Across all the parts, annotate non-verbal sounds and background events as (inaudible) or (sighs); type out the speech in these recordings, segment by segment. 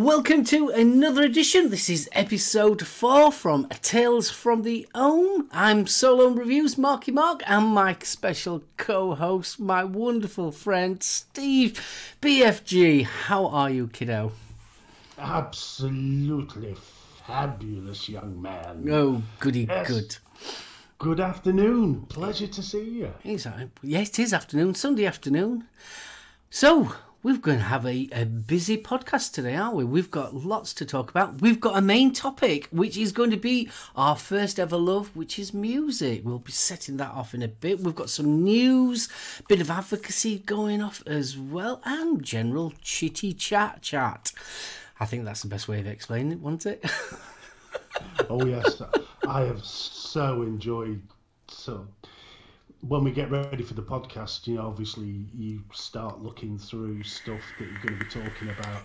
Welcome to another edition. This is episode four from Tales from the Ohm. I'm Solo Reviews, Marky Mark, and my special co-host, my wonderful friend Steve BFG. How are you, kiddo? Absolutely fabulous young man. Oh, goody Yes. good. Good afternoon. Pleasure to see you. Yes, it is afternoon, Sunday afternoon. So, we're going to have a, a busy podcast today, aren't we? We've got lots to talk about. We've got a main topic, which is going to be our first ever love, which is music. We'll be setting that off in a bit. We've got some news, bit of advocacy going off as well, and general chitty chat chat. I think that's the best way of explaining it, wasn't it? (laughs) Oh yes, I have so enjoyed. So when we get ready for the podcast, you know, obviously you start looking through stuff that you're going to be talking about,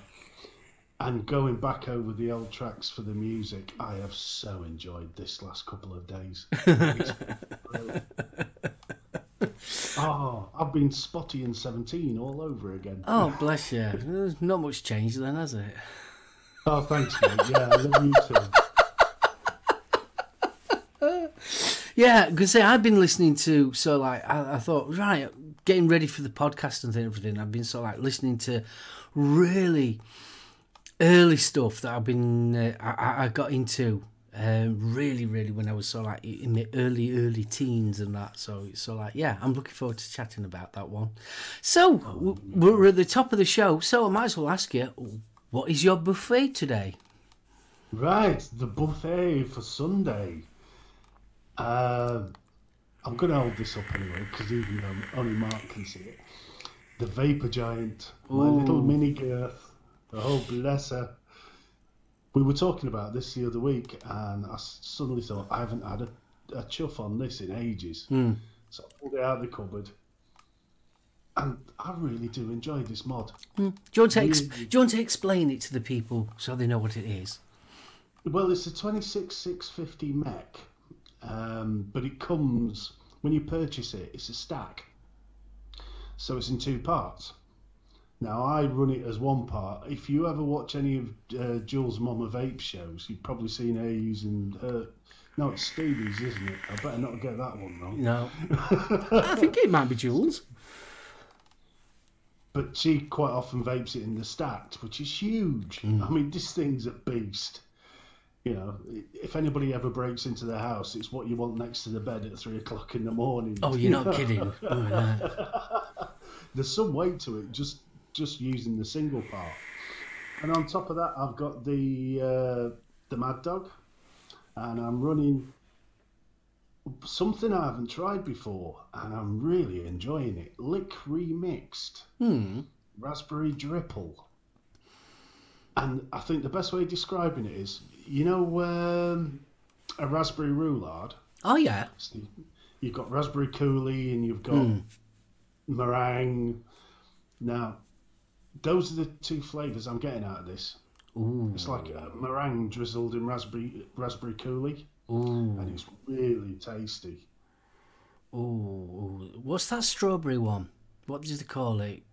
and going back over the old tracks for the music. I have so enjoyed this last couple of days. (laughs) Oh, I've been Spotty and 17 all over again. oh, bless you. There's not much change then, has it? Oh, thanks, mate. Yeah, I love you too. (laughs) Yeah, because say I've been listening to so like I, I thought right, getting ready for the podcast and everything. I've been so like listening to really early stuff that I've been uh, I, I got into um, really really when I was so like in the early early teens and that. So so like yeah, I'm looking forward to chatting about that one. So w- we're at the top of the show, so I might as well ask you, what is your buffet today? Right, the buffet for Sunday. Um, I'm going to hold this up anyway because even though only Mark can see it. The Vapor Giant, my little mini girth. Oh, bless her. We were talking about this the other week, and I suddenly thought I haven't had a, a chuff on this in ages. Hmm. So I pulled it out of the cupboard. And I really do enjoy this mod. Do you want to ex- Really? do you want to explain it to the people so they know what it is? Well, it's a 26650 mech, um, but it comes when you purchase it. It's a stack, so it's in two parts. Now I run it as one part. If you ever watch any of uh, Jules' Mama Vape shows, you've probably seen her using her. No, it's Stevie's, isn't it? I better not get that one wrong. No. (laughs) I think it might be Jules. But she quite often vapes it in the stacked, which is huge. I mean, this thing's a beast. You know, if anybody ever breaks into the house, it's what you want next to the bed at three o'clock in the morning. Oh, you're not kidding. (laughs) Oh, no. There's some weight to it, just just using the single part. And on top of that, I've got the uh, the Mad Dog, and I'm running something I haven't tried before, and I'm really enjoying it. Lick remixed Hmm. raspberry dripple. And I think the best way of describing it is, you know, um, a raspberry roulade. Oh, yeah. So you've got raspberry coulis and you've got meringue. Now, those are the two flavors I'm getting out of this. Ooh. It's like a meringue drizzled in raspberry raspberry coulis, Ooh. and it's really tasty. Oh, What's that strawberry one? What did they call it?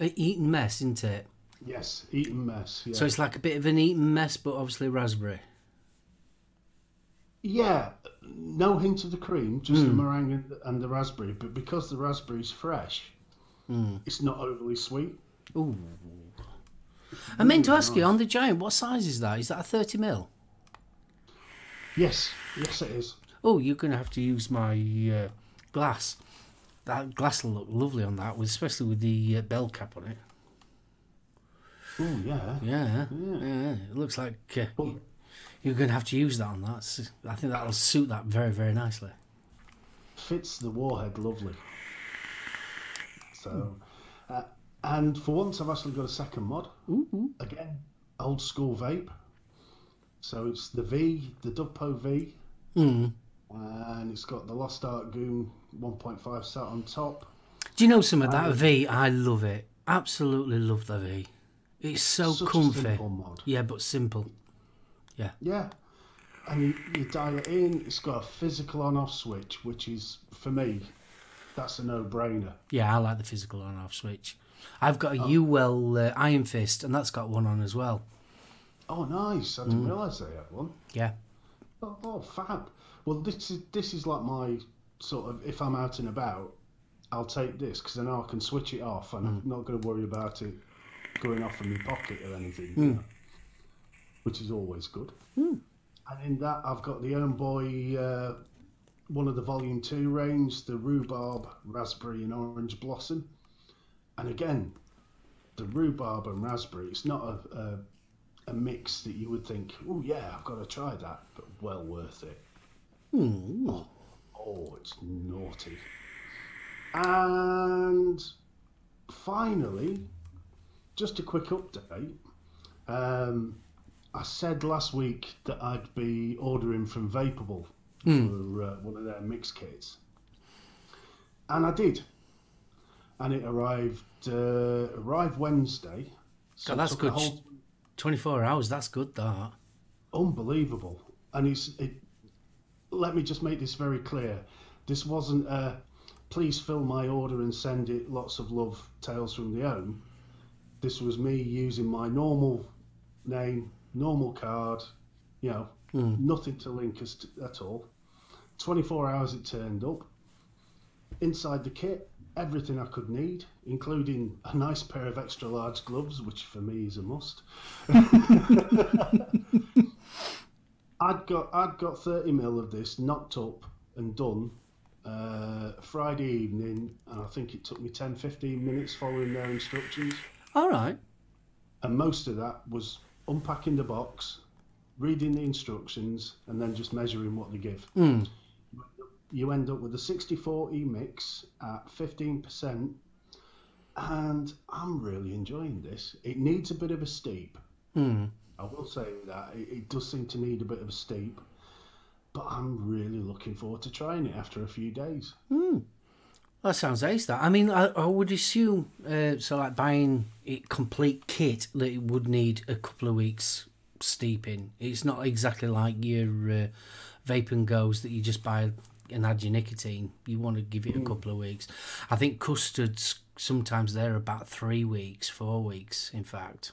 A Eton mess, isn't it? Yes, Eton mess. Yeah. So it's like a bit of an Eton mess, but obviously raspberry. Yeah, no hint of the cream, just the meringue and the, raspberry. But because the raspberry's fresh, it's not overly sweet. Ooh. I meant to ask you on the giant, what size is that? Is that a 30 mil? Yes, yes, it is. Oh, you're going to have to use my uh, glass. That glass will look lovely on that, especially with the uh, bell cap on it. Oh yeah. Yeah, yeah. It looks like uh, Well- you're going to have to use that on that. I think that'll suit that very, very nicely. Fits the warhead lovely. So, uh, and for once, I've actually got a second mod. Again, old school vape. So it's the V, the Dovpo V, Mm. and it's got the Lost Art Goon 1.5 sat on top. Do you know some of that V? I love it. Absolutely love the V. It's so Such a comfy. simple mod. Yeah, but simple. Yeah. Yeah. And you, you dial it in, it's got a physical on off switch, which is, for me, that's a no brainer. Yeah, I like the physical on off switch. I've got a Uwell uh, Iron Fist, and that's got one on as well. Oh, nice! I didn't realise they had one. Yeah. Oh, oh, fab. Well, this is this is like my sort of if I'm out and about, I'll take this because then I can switch it off and I'm not going to worry about it going off in my pocket or anything, hmm. you know, which is always good. Hmm. And in that, I've got the Ohm Boy, uh, one of the Volume Two range, the rhubarb, raspberry, and orange blossom. And again, the rhubarb and raspberry. It's not a, a a mix that you would think, oh yeah, I've got to try that, but well worth it. Oh, oh, it's naughty. And finally, just a quick update. Um, I said last week that I'd be ordering from Vapable for uh, one of their mix kits, and I did. And it arrived uh, arrived Wednesday. So God, that's good. whole- 24 hours, that's good, that. unbelievable. And it's it. Let me just make this very clear. This wasn't a please fill my order and send it lots of love Tales from the Ohm. This was me using my normal name, normal card, you know, nothing to link us to, at all. 24 hours it turned up. Inside the kit, everything I could need, including a nice pair of extra large gloves, which for me is a must. (laughs) I'd got I'd got 30 mil of this knocked up and done uh, Friday evening, and I think it took me 10 15 minutes following their instructions. All right. And most of that was unpacking the box, reading the instructions, and then just measuring what they give. Mm. You end up with a 60 40 mix at 15%, and I'm really enjoying this. It needs a bit of a steep. Mm. I will say that it, it does seem to need a bit of a steep, but I'm really looking forward to trying it after a few days. That sounds ace. That I mean, I, I would assume uh, so. Like buying it complete kit, that it would need a couple of weeks steeping. It's not exactly like your uh, vape and goes that you just buy and add your nicotine. You want to give it a couple of weeks. I think custards sometimes they're about three weeks, four weeks, in fact.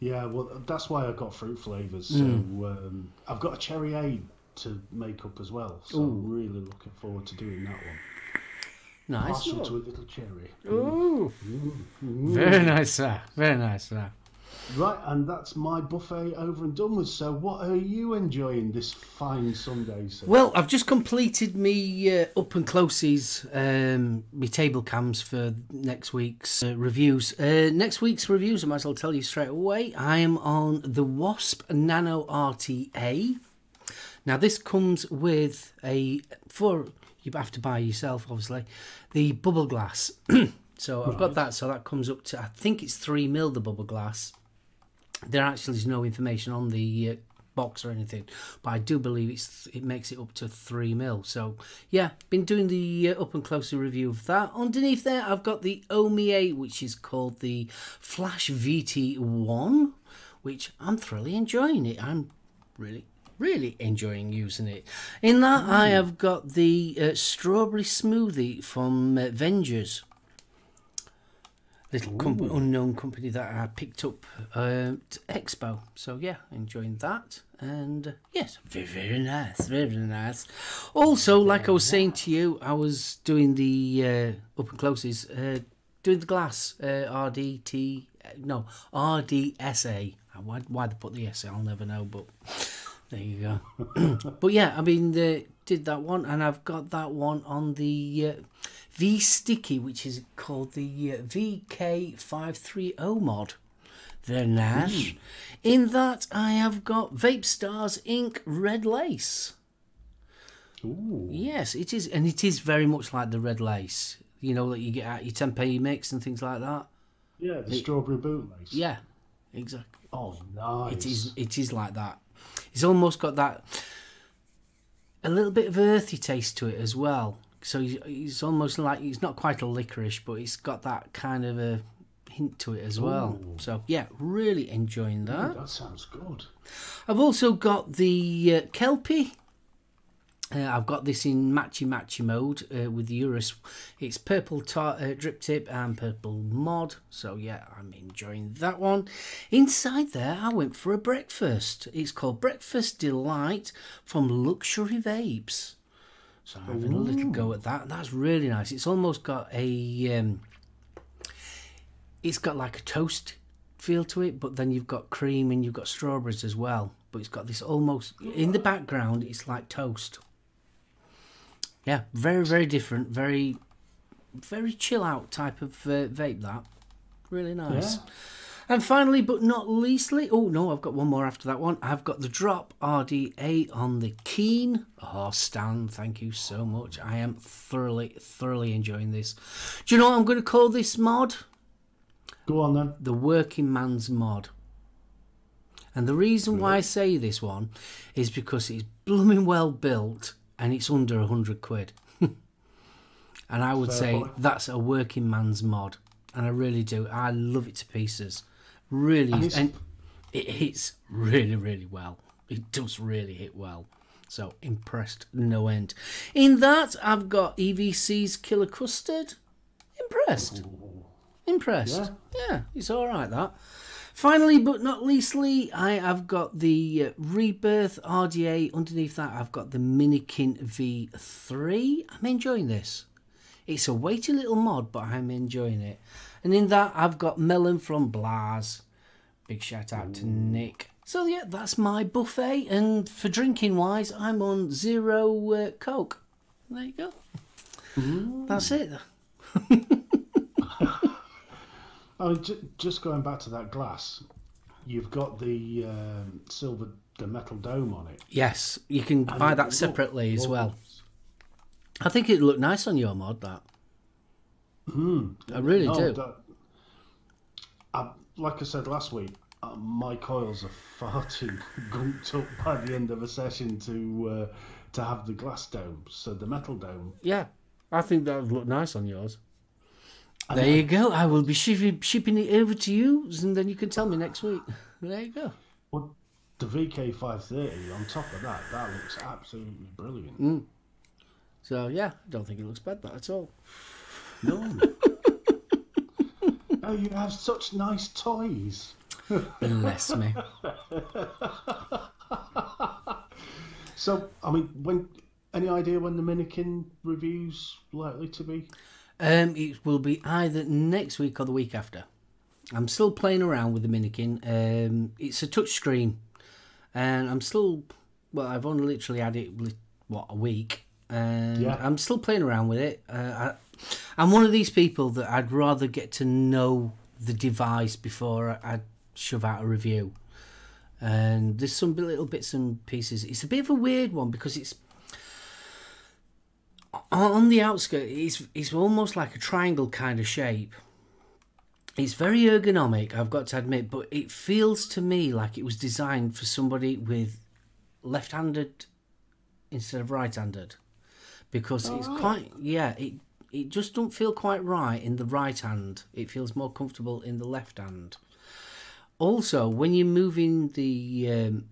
Yeah, well, that's why I got fruit flavours. So um, I've got a cherry aid to make up as well. So I'm really looking forward to doing that one. Nice. Partial to a little cherry. Ooh. Very nice, sir. Very nice, sir. Right, and that's my buffet over and done with. So, what are you enjoying this fine Sunday, sir? Well, I've just completed me uh, up and closes, um, me table cams for next week's uh, reviews. Uh, next week's reviews, I might as well tell you straight away. I am on the Wasp Nano RTA. Now, this comes with a for you have to buy yourself, obviously, the bubble glass. (clears throat) so I've got that. So that comes up to I think it's three mil the bubble glass. There actually is no information on the uh, box or anything, but I do believe it's it makes it up to three mil. So yeah, been doing the uh, up and closer review of that. Underneath there, I've got the Omie, which is called the Flash VT1, which I'm thoroughly enjoying it. I'm really really enjoying using it. In that, I have got the uh, strawberry smoothie from uh, Vengers little com- unknown company that I picked up uh, to Expo. So yeah, enjoying that. And uh, yes, very very nice, very nice. Also, like I was saying to you, I was doing the uh, up and closes, uh, doing the glass uh, RDT, no RDSA. Why why they put the SA, I'll never know, but. There you go. (clears throat) but yeah, I mean, uh, did that one, and I've got that one on the uh, Vsticking, which is called the uh, VK530 mod. Very nice. In that, I have got Vape Stars Ink Red Lace. Ooh. Yes, it is, and it is very much like the Red Lace. You know that you get at your tempeh mix and things like that. Yeah, the strawberry bootlace. Yeah, exactly. Oh, nice. It is. It is like that. It's almost got that a little bit of earthy taste to it as well. So he's- it's almost like he's not quite a licorice, but it's got that kind of a hint to it as well. So yeah, really enjoying that. That sounds good. I've also got the uh, Kelpie Uh, I've got this in matchy matchy mode uh, with the Urus. It's purple tar- uh, drip tip and purple mod. So yeah, I'm enjoying that one. Inside there, I went for a breakfast. It's called Breakfast Delight from Luxury Vapes. So I'm having a little go at that. That's really nice. It's almost got a. Um, it's got like a toast feel to it, but then you've got cream and you've got strawberries as well. But it's got this almost in the background. It's like toast. Yeah, very very different. Very very chill out type of uh, vape. That really nice. Yeah. And finally, but not leastly, oh no, I've got one more after that one. I've got the drop RDA on the Keen. Oh, Stan, thank you so much. I am thoroughly, thoroughly enjoying this. Do you know what I'm going to call this mod? Go on then. The Working Man's Mod. And the reason why I say this one is because it's blooming well built and it's under a hundred quid. (laughs) and I would say that's a working man's mod. And I really do. I love it to pieces. Really. And And, it hits really, really well. It does really hit well. So impressed no end. In that, I've got EVC's Killer Custard. Impressed. Impressed. Yeah, it's all right that. Finally, but not leastly, I have got the uh, Rebirth RDA. Underneath that, I've got the Minikin V3. I'm enjoying this. It's a weighty little mod, but I'm enjoying it. And in that, I've got Melon from Blaz. Big shout out to Nick. So yeah, that's my buffet. And for drinking wise, I'm on zero uh, Coke. There you go. That's it. (laughs) I mean, j- just going back to that glass, you've got the um, silver, the metal dome on it. Yes, you can And buy that separately as well. I think it'd look nice on your mod. That Hmm. I really No, do. that- I, like I said last week, uh, my coils are far (laughs) too gunked up by the end of a session to uh, to have the glass dome. So the metal dome. Yeah, I think that would look nice on yours. And There you go. I will be shipping, shipping it over to you, and then you can tell me next week. There you go. Well, the VK530 on top of that, that looks absolutely brilliant. Mm. So yeah, I don't think it looks bad that at all. No. (laughs) oh, you have such nice toys. Bless me. (laughs) So, I mean, when any idea when the Minikin review's likely to be? Um, it will be either next week or the week after. I'm still playing around with the Minikin. Um, it's a touch screen, and I'm still well. I've only literally had it what a week, and Yeah. I'm still playing around with it. Uh, I, I'm one of these people that I'd rather get to know the device before I, I shove out a review. And there's some little bits and pieces. It's a bit of a weird one because it's on the outskirts, it's it's almost like a triangle kind of shape. It's very ergonomic, I've got to admit, but it feels to me like it was designed for somebody with left-handed instead of right-handed, because it's quite yeah. It it just don't feel quite right in the right hand. It feels more comfortable in the left hand. Also, when you're moving the um,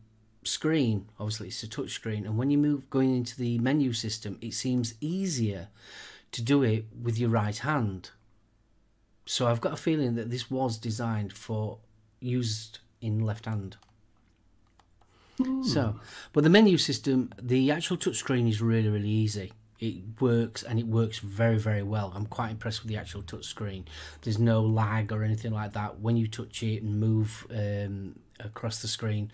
screen, obviously it's a touch screen, and when you move going into the menu system, it seems easier to do it with your right hand. So I've got a feeling that this was designed for used in left hand. So, but the menu system, the actual touch screen is really really easy. It works and it works very very well. I'm quite impressed with the actual touch screen. There's no lag or anything like that when you touch it and move um, across the screen,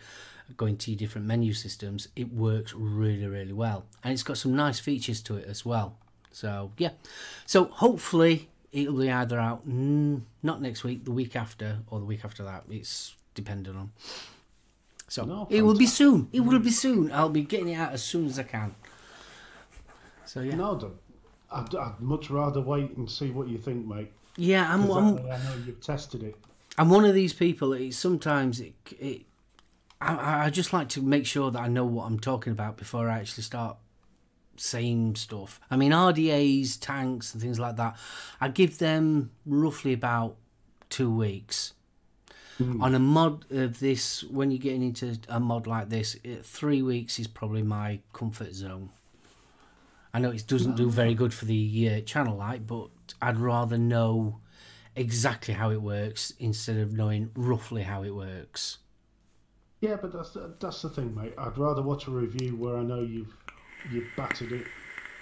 going to your different menu systems. It works really really well, and it's got some nice features to it as well. So yeah, so hopefully it'll be either out mm, not next week, the week after, or the week after that. It's dependent on. So No, it will be soon. It will be soon. I'll be getting it out as soon as I can. So yeah, No. I'd, I'd much rather wait and see what you think, mate. yeah. I'm, I'm I know you've tested it. I'm one of these people. It, sometimes it, it I, I just like to make sure that I know what I'm talking about before I actually start saying stuff. I mean, RDAs, tanks, and things like that. I give them roughly about two weeks. On a mod of this, when you're getting into a mod like this, it, three weeks is probably my comfort zone. I know it doesn't do very good for the uh, channel light, but I'd rather know exactly how it works instead of knowing roughly how it works. Yeah, but that's the, that's the thing, mate. I'd rather watch a review where I know you've you've battered it,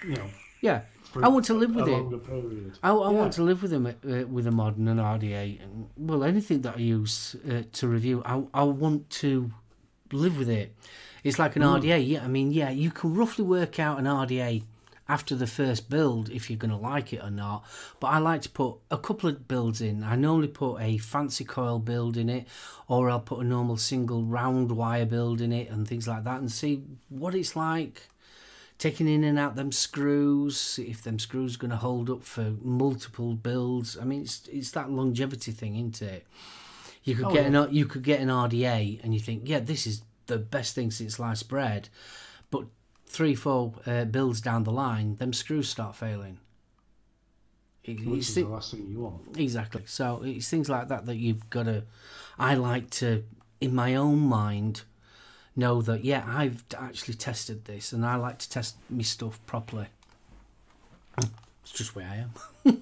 you know. Yeah, For I want to live with a it. longer period. I, I Yeah. want to live with them uh, with a mod and an RDA, and well, anything that I use uh, to review, I I want to live with it. It's like an RDA. Yeah, I mean, yeah, you can roughly work out an RDA after the first build if you're going to like it or not. But I like to put a couple of builds in. I normally put a fancy coil build in it, or I'll put a normal single round wire build in it, and things like that, and see what it's like taking in and out them screws, if them screws going to hold up for multiple builds. I mean, it's it's that longevity thing, isn't it? You could Oh, get yeah. an you could get an RDA and you think, yeah, this is the best thing since sliced bread, but three four uh, builds down the line, them screws start failing. It- Which it's is the last thing you want. Exactly. So it's things like that that you've got to. I like to, in my own mind, know that yeah, I've actually tested this, and I like to test my stuff properly. It's just where I am. (laughs)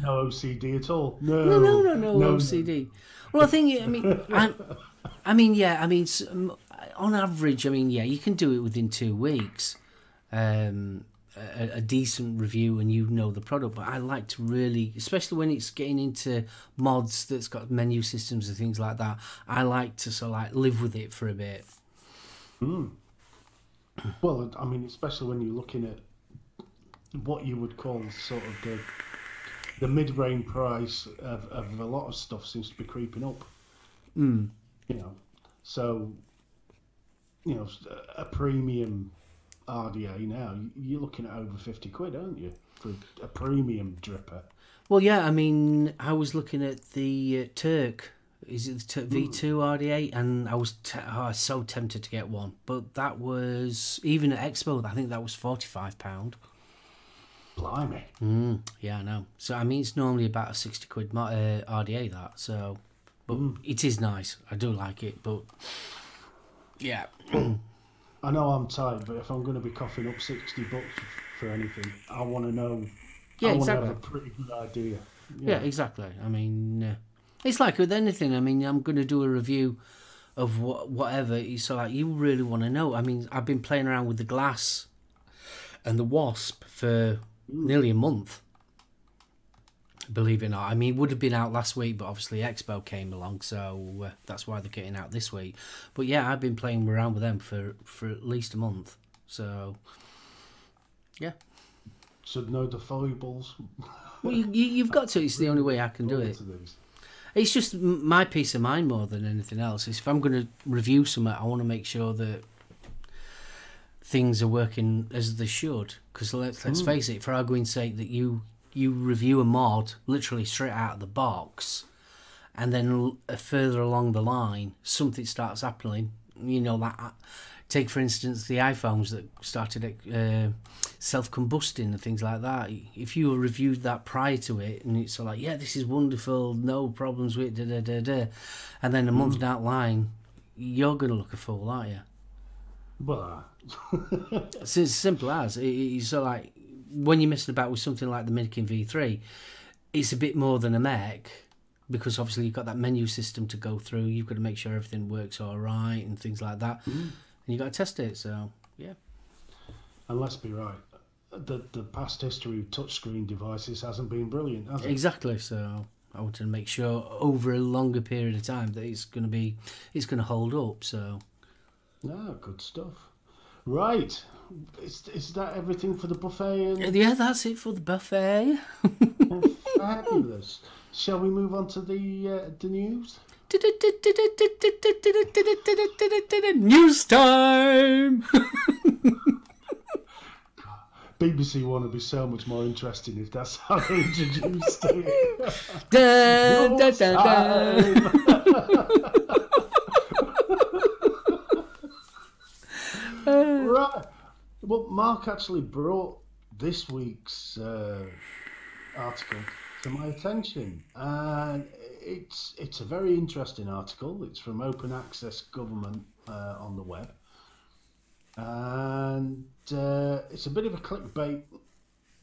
No OCD at all. No, No, no, no, no, OCD. Well, I think I mean, I, I mean, yeah, I mean, on average, I mean, yeah, you can do it within two weeks. Um, a, a decent review and you know the product, but I like to really, especially when it's getting into mods that's got menu systems and things like that. I like to sort of like live with it for a bit. Well, I mean, especially when you're looking at what you would call sort of the the mid-range price of, of a lot of stuff seems to be creeping up. Mm. You know, so you know a premium RDA now you're looking at over fifty quid, aren't you, for a premium dripper? Well, yeah, I mean, I was looking at the uh, Turk. Is it the V two RDA? And I was te- oh, I was so tempted to get one, but that was even at Expo. I think that was forty five pound. Blimey! Mm, yeah, I know. So I mean, it's normally about a sixty quid uh, RDA that. So, but it is nice. I do like it, but yeah, (clears throat) I know I'm tight, but if I'm going to be coughing up sixty bucks for anything, I want to know. Yeah, I want exactly. to have a pretty good idea. yeah, exactly. I mean, uh, it's like with anything. I mean, I'm going to do a review of what whatever. So like, you really want to know. I mean, I've been playing around with the glass and the wasp for nearly a month. Believe it or not, I mean, it would have been out last week, but obviously Expo came along, so uh, that's why they're getting out this week. But yeah, I've been playing around with them for for at least a month. So yeah, Should know the foibles. well, you, you, you've got to. It's the only way I can do it. It's just my peace of mind more than anything else. Is if I'm going to review something, I want to make sure that things are working as they should. Because let's let's face it, for arguing's sake, that you you review a mod literally straight out of the box, and then uh, further along the line, something starts happening. You know that. uh, Take for instance the iPhones that started uh, self-combusting and things like that. If you reviewed that prior to it, and it's like, yeah, this is wonderful, no problems with it, da da da da, and then a month down the line, you're gonna look a fool, aren't you? Well, (laughs) It's as simple as it, it's like when you're messing about with something like the Minikin V3, it's a bit more than a mech because obviously you've got that menu system to go through. You've got to make sure everything works all right and things like that, mm-hmm. and you've got to test it. So yeah, and let's be right, the the past history of touchscreen devices hasn't been brilliant, has it? exactly. So I want to make sure over a longer period of time that it's going to be it's going to hold up. So No, good stuff. Right, is is that everything for the buffet? And yeah, that's it for the buffet. (laughs) fabulous. Shall we move on to the uh, the news? News time. BBC One would be so much more interesting if that's how they introduced it. Dun, dun, dun, dun. right. Well, Mark actually brought this week's uh, article to my attention, and it's it's a very interesting article. It's from Open Access Government uh, on the web, and uh, it's a bit of a clickbait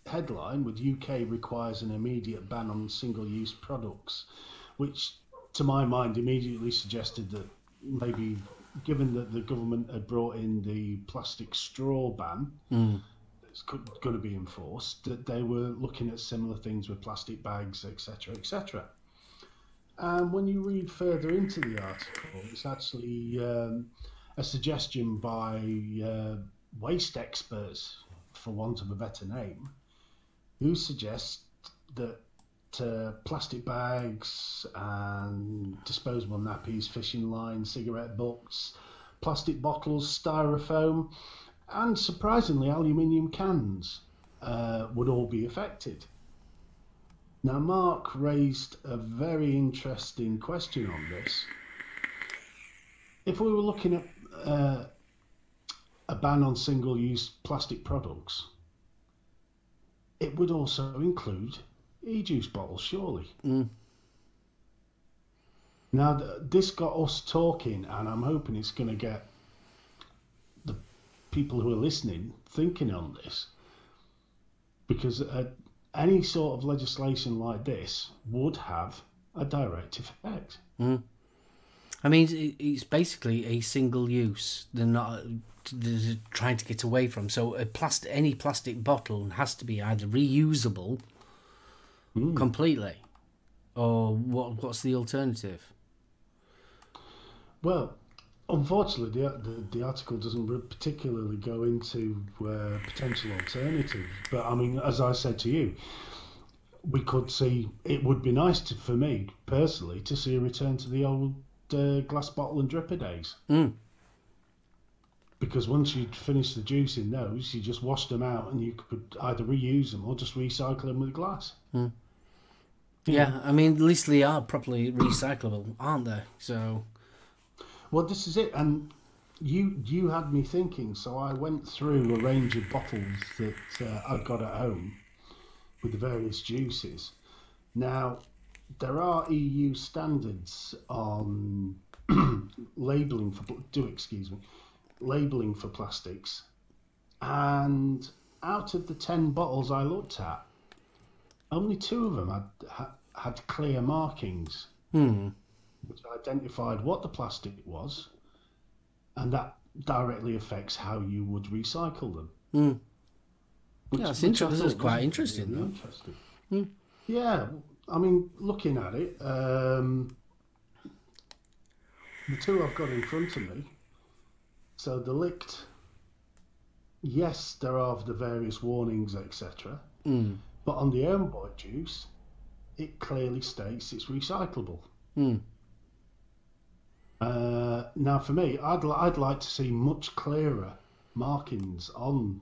headline with UK requires an immediate ban on single-use products, which to my mind immediately suggested that maybe given that the government had brought in the plastic straw ban Mm. that's going to be enforced, that they were looking at similar things with plastic bags, etc., etc. And when you read further into the article, it's actually um, a suggestion by uh, waste experts, for want of a better name, who suggest that uh, plastic bags and disposable nappies, fishing lines, cigarette butts, plastic bottles, styrofoam, and surprisingly, aluminium cans uh, would all be affected. Now, Mark raised a very interesting question on this. If we were looking at uh, a ban on single use plastic products, it would also include e juice bottles, surely. Mm. Now, this got us talking, and I'm hoping it's going to get the people who are listening thinking on this. Because uh, any sort of legislation like this would have a direct effect. I mean, it's basically a single use. They're not they're trying to get away from. So a plastic, any plastic bottle has to be either reusable completely, or what? What's the alternative? Well, unfortunately, the, the, the article doesn't particularly go into uh, potential alternatives. But I mean, as I said to you, we could see it would be nice to, for me personally to see a return to the old uh, glass bottle and dripper days. Mm. Because once you'd finished the juice in those, you just washed them out and you could either reuse them or just recycle them with glass. Yeah, I mean, at least they are properly recyclable, aren't they? So Well, this is it, and you you had me thinking. So I went through a range of bottles that uh, I've got at home with the various juices. Now, there are EU standards on (clears throat) labeling for do excuse me, labeling for plastics, and out of the ten bottles I looked at, only two of them had had, had clear markings hmm. which identified what the plastic was, and that directly affects how you would recycle them. Hmm. Which, Yeah, that's which I this is quite interesting, really interesting. Hmm. Yeah, I mean, looking at it, um, the two I've got in front of me. So the licked, yes, there are the various warnings, etc. Mm. But on the Ohm Boy juice, it clearly states it's recyclable. Mm. Uh, now, for me, I'd li- I'd like to see much clearer markings on.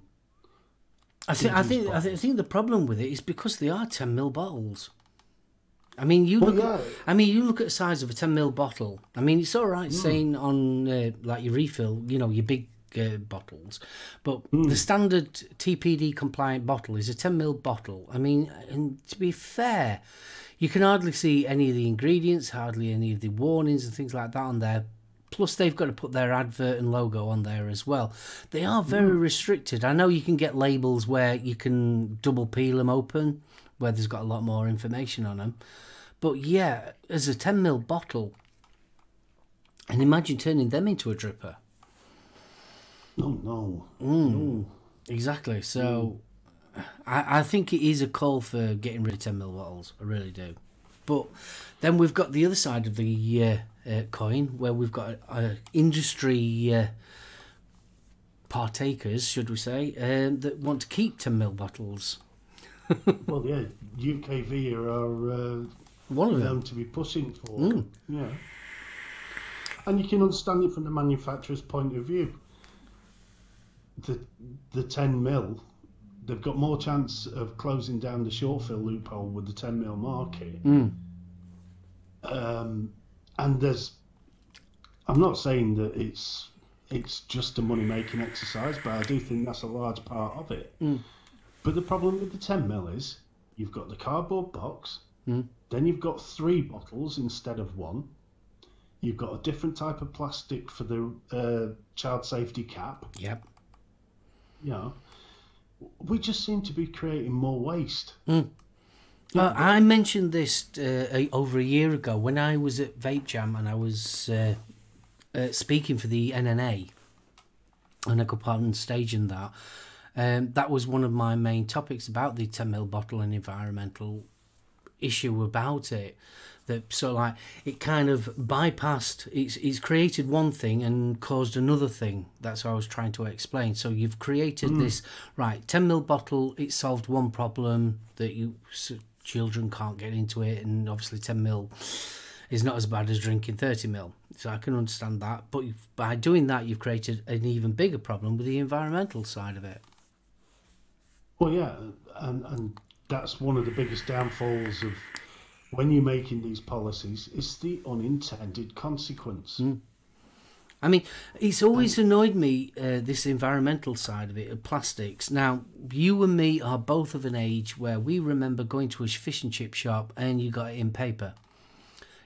I think I think I, think I think the problem with it is because they are ten mil bottles. I mean, you Well, look. yeah. At, I mean, you look at the size of a ten mil bottle. I mean, it's all right saying on uh, like your refill, you know, your big uh, bottles, but the standard TPD compliant bottle is a ten mil bottle. I mean, and to be fair, you can hardly see any of the ingredients, hardly any of the warnings and things like that on there. Plus, they've got to put their advert and logo on there as well. They are very restricted. I know you can get labels where you can double peel them open, where there's got a lot more information on them. But yeah, as a 10 ml bottle, and imagine turning them into a dripper. No, no, Mm. no. Exactly. So I, I think it is a call for getting rid of 10 ml bottles. I really do. But then we've got the other side of the uh, uh, coin where we've got uh, industry uh, partakers, should we say, um, that want to keep 10 ml bottles. (laughs) Well, yeah, UKV are uh, One of them. to be pushing for. Mm. Yeah, and you can understand it from the manufacturer's point of view. The the ten mil, they've got more chance of closing down the short fill loophole with the ten mil market. Mm. um, and there's I'm not saying that it's it's just a money making exercise, but I do think that's a large part of it. Mm. But the problem with the 10 mil is you've got the cardboard box, Mm. then you've got three bottles instead of one. You've got a different type of plastic for the uh, child safety cap. Yep. You know, we just seem to be creating more waste. Uh, I mentioned this uh, over a year ago when I was at Vape Jam and I was uh, uh, speaking for the NNA, and I got part on stage in that. Um, that was one of my main topics about the 10 ml bottle and environmental issue about it. That so like it kind of bypassed. It's it's created one thing and caused another thing. That's what I was trying to explain. So you've created hmm. this right 10 ml bottle. It solved one problem that you s- children can't get into it, and obviously 10 ml is not as bad as drinking 30 mil. So I can understand that. But you've- by doing that, you've created an even bigger problem with the environmental side of it. Well, yeah, and and that's one of the biggest downfalls of when you're making these policies. It's the unintended consequence. I mean, it's always annoyed me uh, this environmental side of it, of plastics. Now, you and me are both of an age where we remember going to a fish and chip shop and you got it in paper.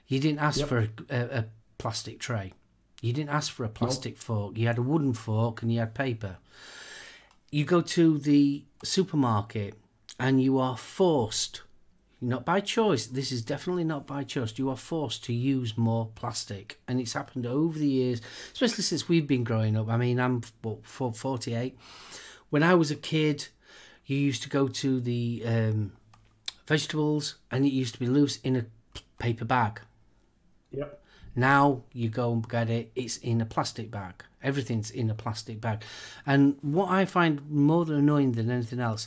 You didn't ask Yep. for a, a, a plastic tray. You didn't ask for a plastic fork. You had a wooden fork and you had paper. You go to the supermarket and you are forced, not by choice, this is definitely not by choice, you are forced to use more plastic. And it's happened over the years, especially since we've been growing up. I mean, I'm what, 48. When I was a kid, you used to go to the um, vegetables and it used to be loose in a paper bag. Yep. Now you go and get it, it's in a plastic bag. Everything's in a plastic bag. And what I find more annoying than anything else,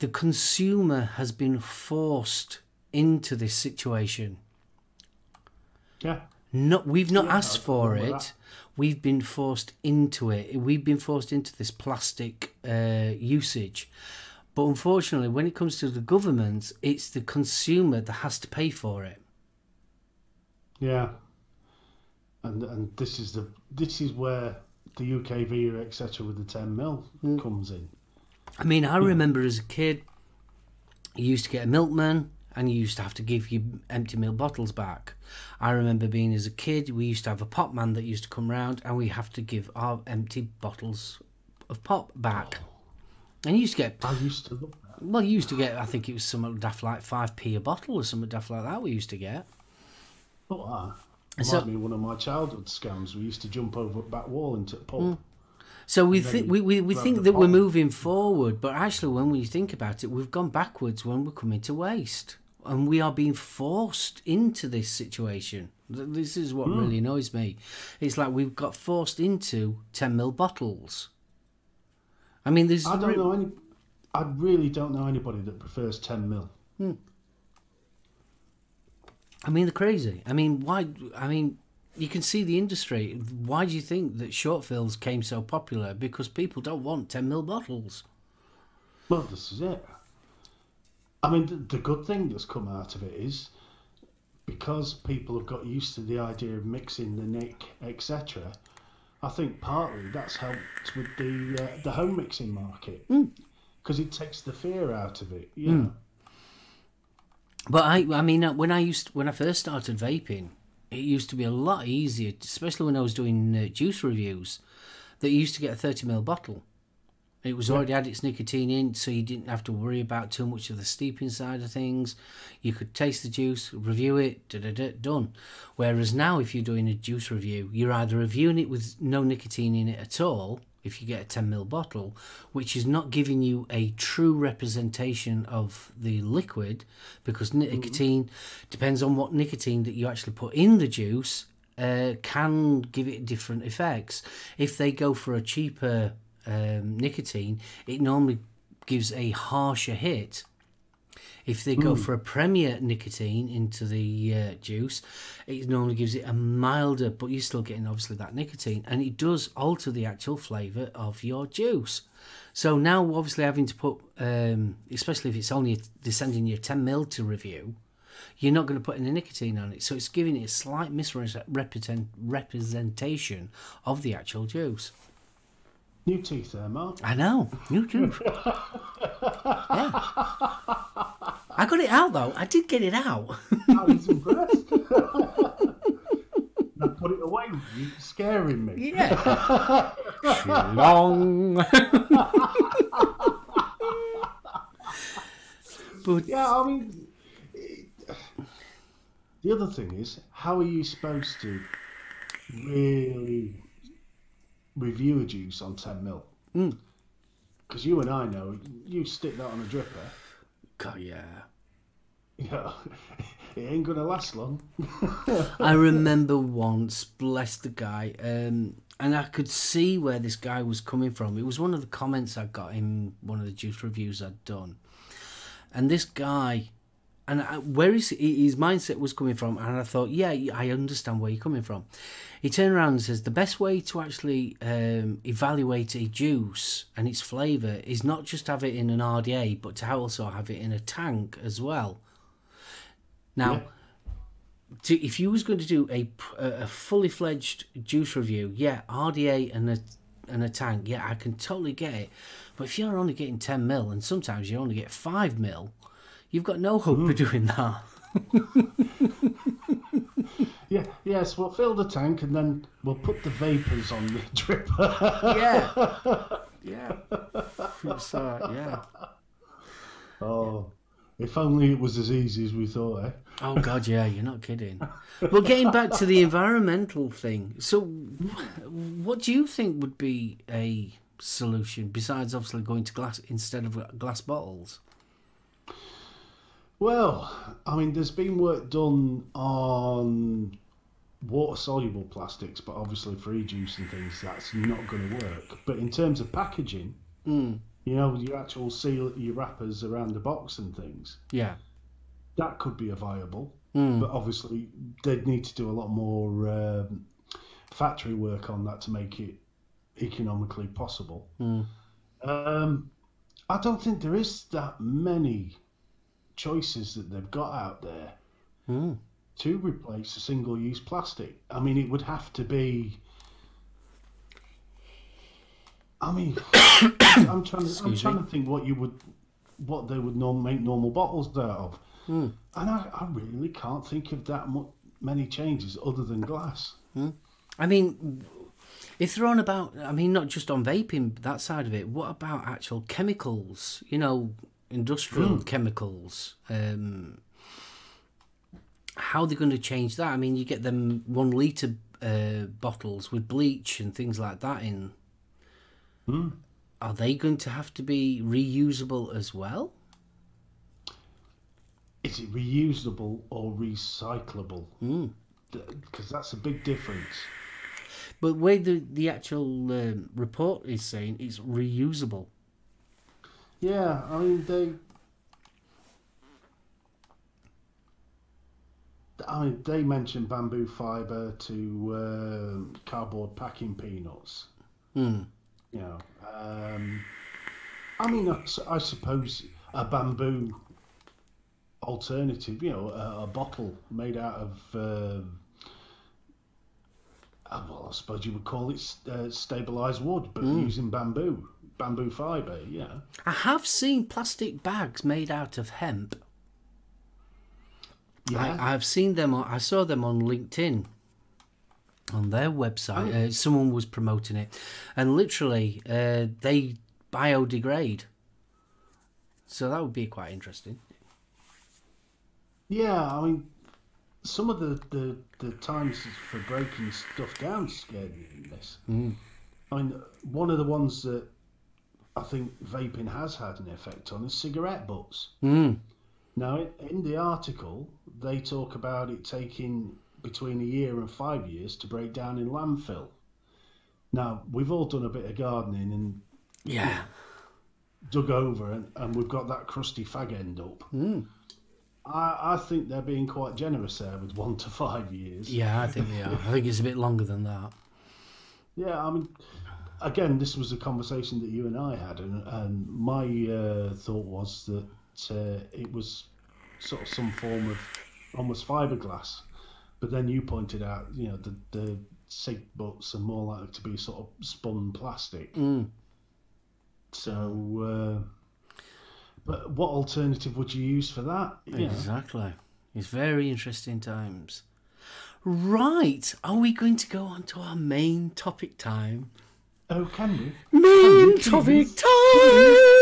the consumer has been forced into this situation. Yeah. Not we've not Yeah, asked for it. that. We've been forced into it. We've been forced into this plastic uh, usage. But unfortunately, when it comes to the government, it's the consumer that has to pay for it. Yeah. And and this is the this is where the UK UKV etc. with the 10 mil mm. comes in. I mean, I remember as a kid, you used to get a milkman and you used to have to give your empty milk bottles back. I remember being as a kid, we used to have a pop man that used to come round and we have to give our empty bottles of pop back. And you used to get, I used to love that. well, you used to get, I think it was something daft like 5p a bottle or something daft like that we used to get. Oh, So- Reminds me of one of my childhood scams. We used to jump over a back wall into the pub. So we think we, we, we think that we're moving forward, but actually, when we think about it, we've gone backwards when we're coming to waste, and we are being forced into this situation. This is what Hmm. really annoys me. It's like we've got forced into ten mil bottles. I mean, there's I don't know any. I really don't know anybody that prefers 10 mil. I mean, they're crazy. I mean, why? I mean, you can see the industry. Why do you think that short fills came so popular? Because people don't want ten mil bottles. Well, this is it. I mean, the, the good thing that's come out of it is because people have got used to the idea of mixing the nick, etc. I think partly that's helped with the uh, the home mixing market because it takes the fear out of it. Yeah, But I, I mean, uh, when I used, when I first started vaping, it used to be a lot easier, especially when I was doing uh, juice reviews. That you used to get a thirty ml bottle. It was already had its nicotine in, so you didn't have to worry about too much of the steeping side of things. You could taste the juice, review it, da da da, done. Whereas now, if you're doing a juice review, you're either reviewing it with no nicotine in it at all, if you get a 10 ml bottle, which is not giving you a true representation of the liquid because nicotine depends on what nicotine that you actually put in the juice uh, can give it different effects. If they go for a cheaper um, nicotine, it normally gives a harsher hit. If they go for a premier nicotine into the uh, juice, it normally gives it a milder, but you're still getting obviously that nicotine, and it does alter the actual flavour of your juice. So now, obviously, having to put, um, especially if it's only descending your 10 mil to review, you're not going to put any nicotine on it. So it's giving it a slight misrepresentation of the actual juice. new teeth there, Mark. I know, New too. (laughs) yeah. I got it out though. I did get it out. I was (laughs) impressed. and I put it away with you, scaring me. Yeah. Long. (laughs) but Yeah, I mean, it- the other thing is, how are you supposed to really review a juice on 10 mil? Hmm. Because you and I know, you stick that on a dripper, God, yeah. Know, (laughs) it ain't to last long. (laughs) I remember once, bless the guy, um, and I could see where this guy was coming from. It was one of the comments I got in one of the juice reviews I'd done, and this guy, and I, where his his mindset was coming from, and I thought, yeah, I understand where you're coming from. He turned around and says the best way to actually um, evaluate a juice and its flavour is not just have it in an RDA, but to also have it in a tank as well. Now Yeah. to, if you was going to do a a fully fledged juice review, yeah, RDA and a and a tank, yeah, I can totally get it. But if you're only getting ten mil, and sometimes you only get five mil, you've got no hope of mm. doing that. (laughs) Yeah, yes, we'll fill the tank and then we'll put the vapours on the (laughs) dripper. Yeah, (laughs) yeah. So yeah. oh, if only it was as easy as we thought, eh? Oh God, yeah, you're not kidding. well, getting back to the environmental thing, so what do you think would be a solution besides obviously going to glass instead of glass bottles? Well, I mean, there's been work done on water soluble plastics, but obviously for e-juice and things, that's not going to work. But in terms of packaging, Mm, you know, your actual seal, your wrappers around the box and things, yeah. that could be a viable. Mm. But obviously, they'd need to do a lot more um, factory work on that to make it economically possible. Mm. Um, I don't think there is that many choices that they've got out there Mm. to replace a single-use plastic. I mean, it would have to be. I mean, (coughs) I'm trying to. I'm trying to think what you would, what they would norm, make normal bottles out of, Mm. and I, I really can't think of that mu- many changes other than glass. I mean, if they're on about, I mean, not just on vaping, that side of it, what about actual chemicals? You know, industrial chemicals. Um, how are they going to change that? I mean, you get them one litre uh, bottles with bleach and things like that in. Hmm. Are they going to have to be reusable as well? Is it reusable or recyclable? Mm. Because that's a big difference. But where the, the actual um, report is saying it's reusable. Yeah, I mean they. I mean, they mentioned bamboo fibre to um cardboard packing peanuts. Mm. You know, um, I mean, I suppose a bamboo alternative. You know, a, a bottle made out of. Um, uh, well, I suppose you would call it uh, stabilised wood, but using bamboo, bamboo fibre. Yeah. I have seen plastic bags made out of hemp. Yeah. I, I've seen them. I saw them on LinkedIn, on their website. Uh, someone was promoting it, and literally, uh, they biodegrade. So that would be quite interesting. Yeah, I mean, some of the, the, the times for breaking stuff down scared me in this. Mm. I mean, one of the ones that I think vaping has had an effect on is cigarette butts. Mm. Now, in, in the article, they talk about it taking between a year and five years to break down in landfill. Now, we've all done a bit of gardening and Yeah. dug over, and, and we've got that crusty fag end up. I, I think they're being quite generous there with one to five years. Yeah, I think they are. I think it's a bit longer than that. Yeah, I mean, again, this was a conversation that you and I had, and, and my uh, thought was that uh, it was sort of some form of almost fiberglass. But then you pointed out, you know, the, the cig butts are more likely to be sort of spun plastic. Mm. So, uh, but what alternative would you use for that? You know, Exactly. It's very interesting times. Right, are we going to go on to our main topic time? Oh, can we? Main topic time!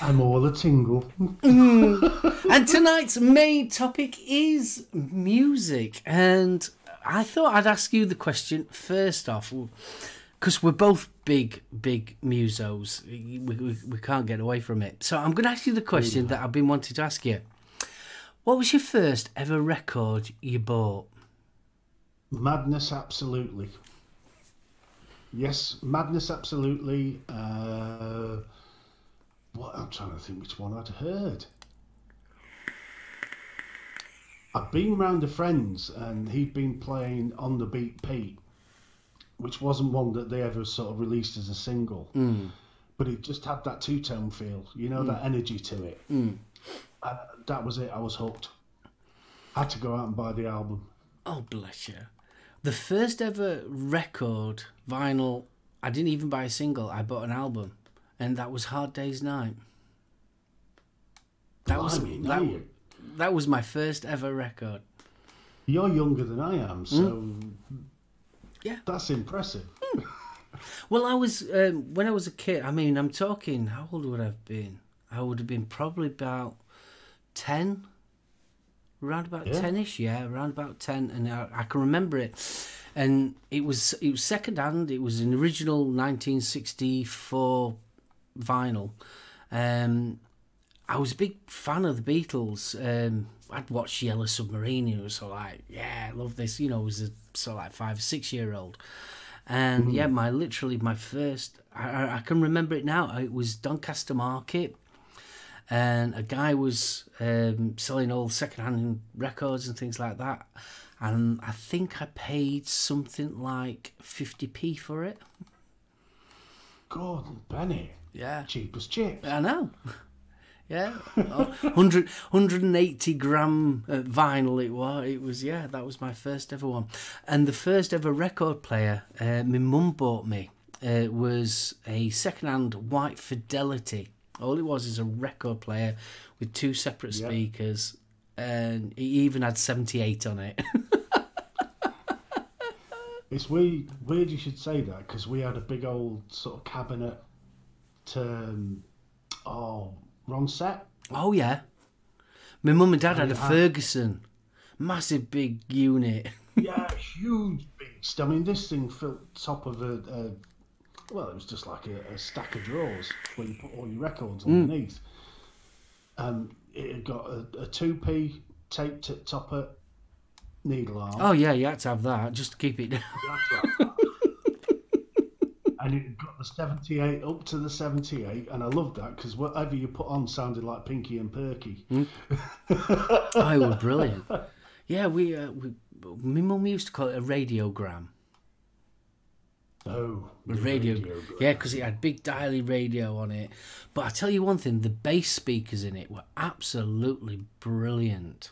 I'm all a tingle. And tonight's main topic is music. And I thought I'd ask you the question first off, because we're both big, big musos. We, we, we can't get away from it. So I'm going to ask you the question that I've been wanting to ask you. What was your first ever record you bought? Madness, absolutely. Yes, madness, absolutely. Uh, what I'm trying to think which one I'd heard. I'd been round to friends and he'd been playing On the Beat Pete, which wasn't one that they ever sort of released as a single, mm. but it just had that two tone feel, you know, that mm. energy to it. And that was it. I was hooked. I had to go out and buy the album. Oh, bless you. The first ever record, vinyl, I didn't even buy a single, I bought an album. And that was Hard Day's Night. That was Blimey, now that, that was my first ever record. You're younger than I am, so Hmm. Yeah. that's impressive. Well, I was um, when I was a kid. I mean, I'm talking. How old would I have been? I would have been probably about ten, around about Yeah. ten-ish. Yeah, around about ten, and I, I can remember it. And it was it was second hand. It was an original 1964 vinyl. Um, I was a big fan of the Beatles. Um, I'd watched Yellow Submarine. and It was so like, yeah, I love this. You know, I was a of like five or six year old. And yeah, my literally my first, I, I- can remember it now. It was Doncaster Market, and a guy was um, selling all secondhand records and things like that. And I think I paid something like 50p for it. Gordon Bennett, Yeah. Cheapest as chips. I know. (laughs) Yeah, oh, 100, 180 gram uh, vinyl it was. It was yeah, that was my first ever one, and the first ever record player uh, my mum bought me uh, was a second-hand white Fidelity. All it was is a record player with two separate speakers, and it even had seventy eight on it. (laughs) It's weird, weird you should say that because we had a big old sort of cabinet. Um, oh, wrong set. oh yeah, my mum and dad had a yeah. Ferguson, massive big unit. (laughs) Yeah, huge beast. I mean, this thing filled top of a, a well, it was just like a, a stack of drawers where you put all your records underneath. And it had got a, a 2p taped at top of needle arm. Oh yeah, you had to have that just to keep it. You (laughs) had to have that. And it got the 78 up to the 78 and i loved that because whatever you put on sounded like pinky and perky (laughs) Oh, it was brilliant. Yeah, we, uh, we my mum used to call it a radiogram. oh radio, radio. yeah, because it had big dialy radio on it. But I tell you one thing, the bass speakers in it were absolutely brilliant.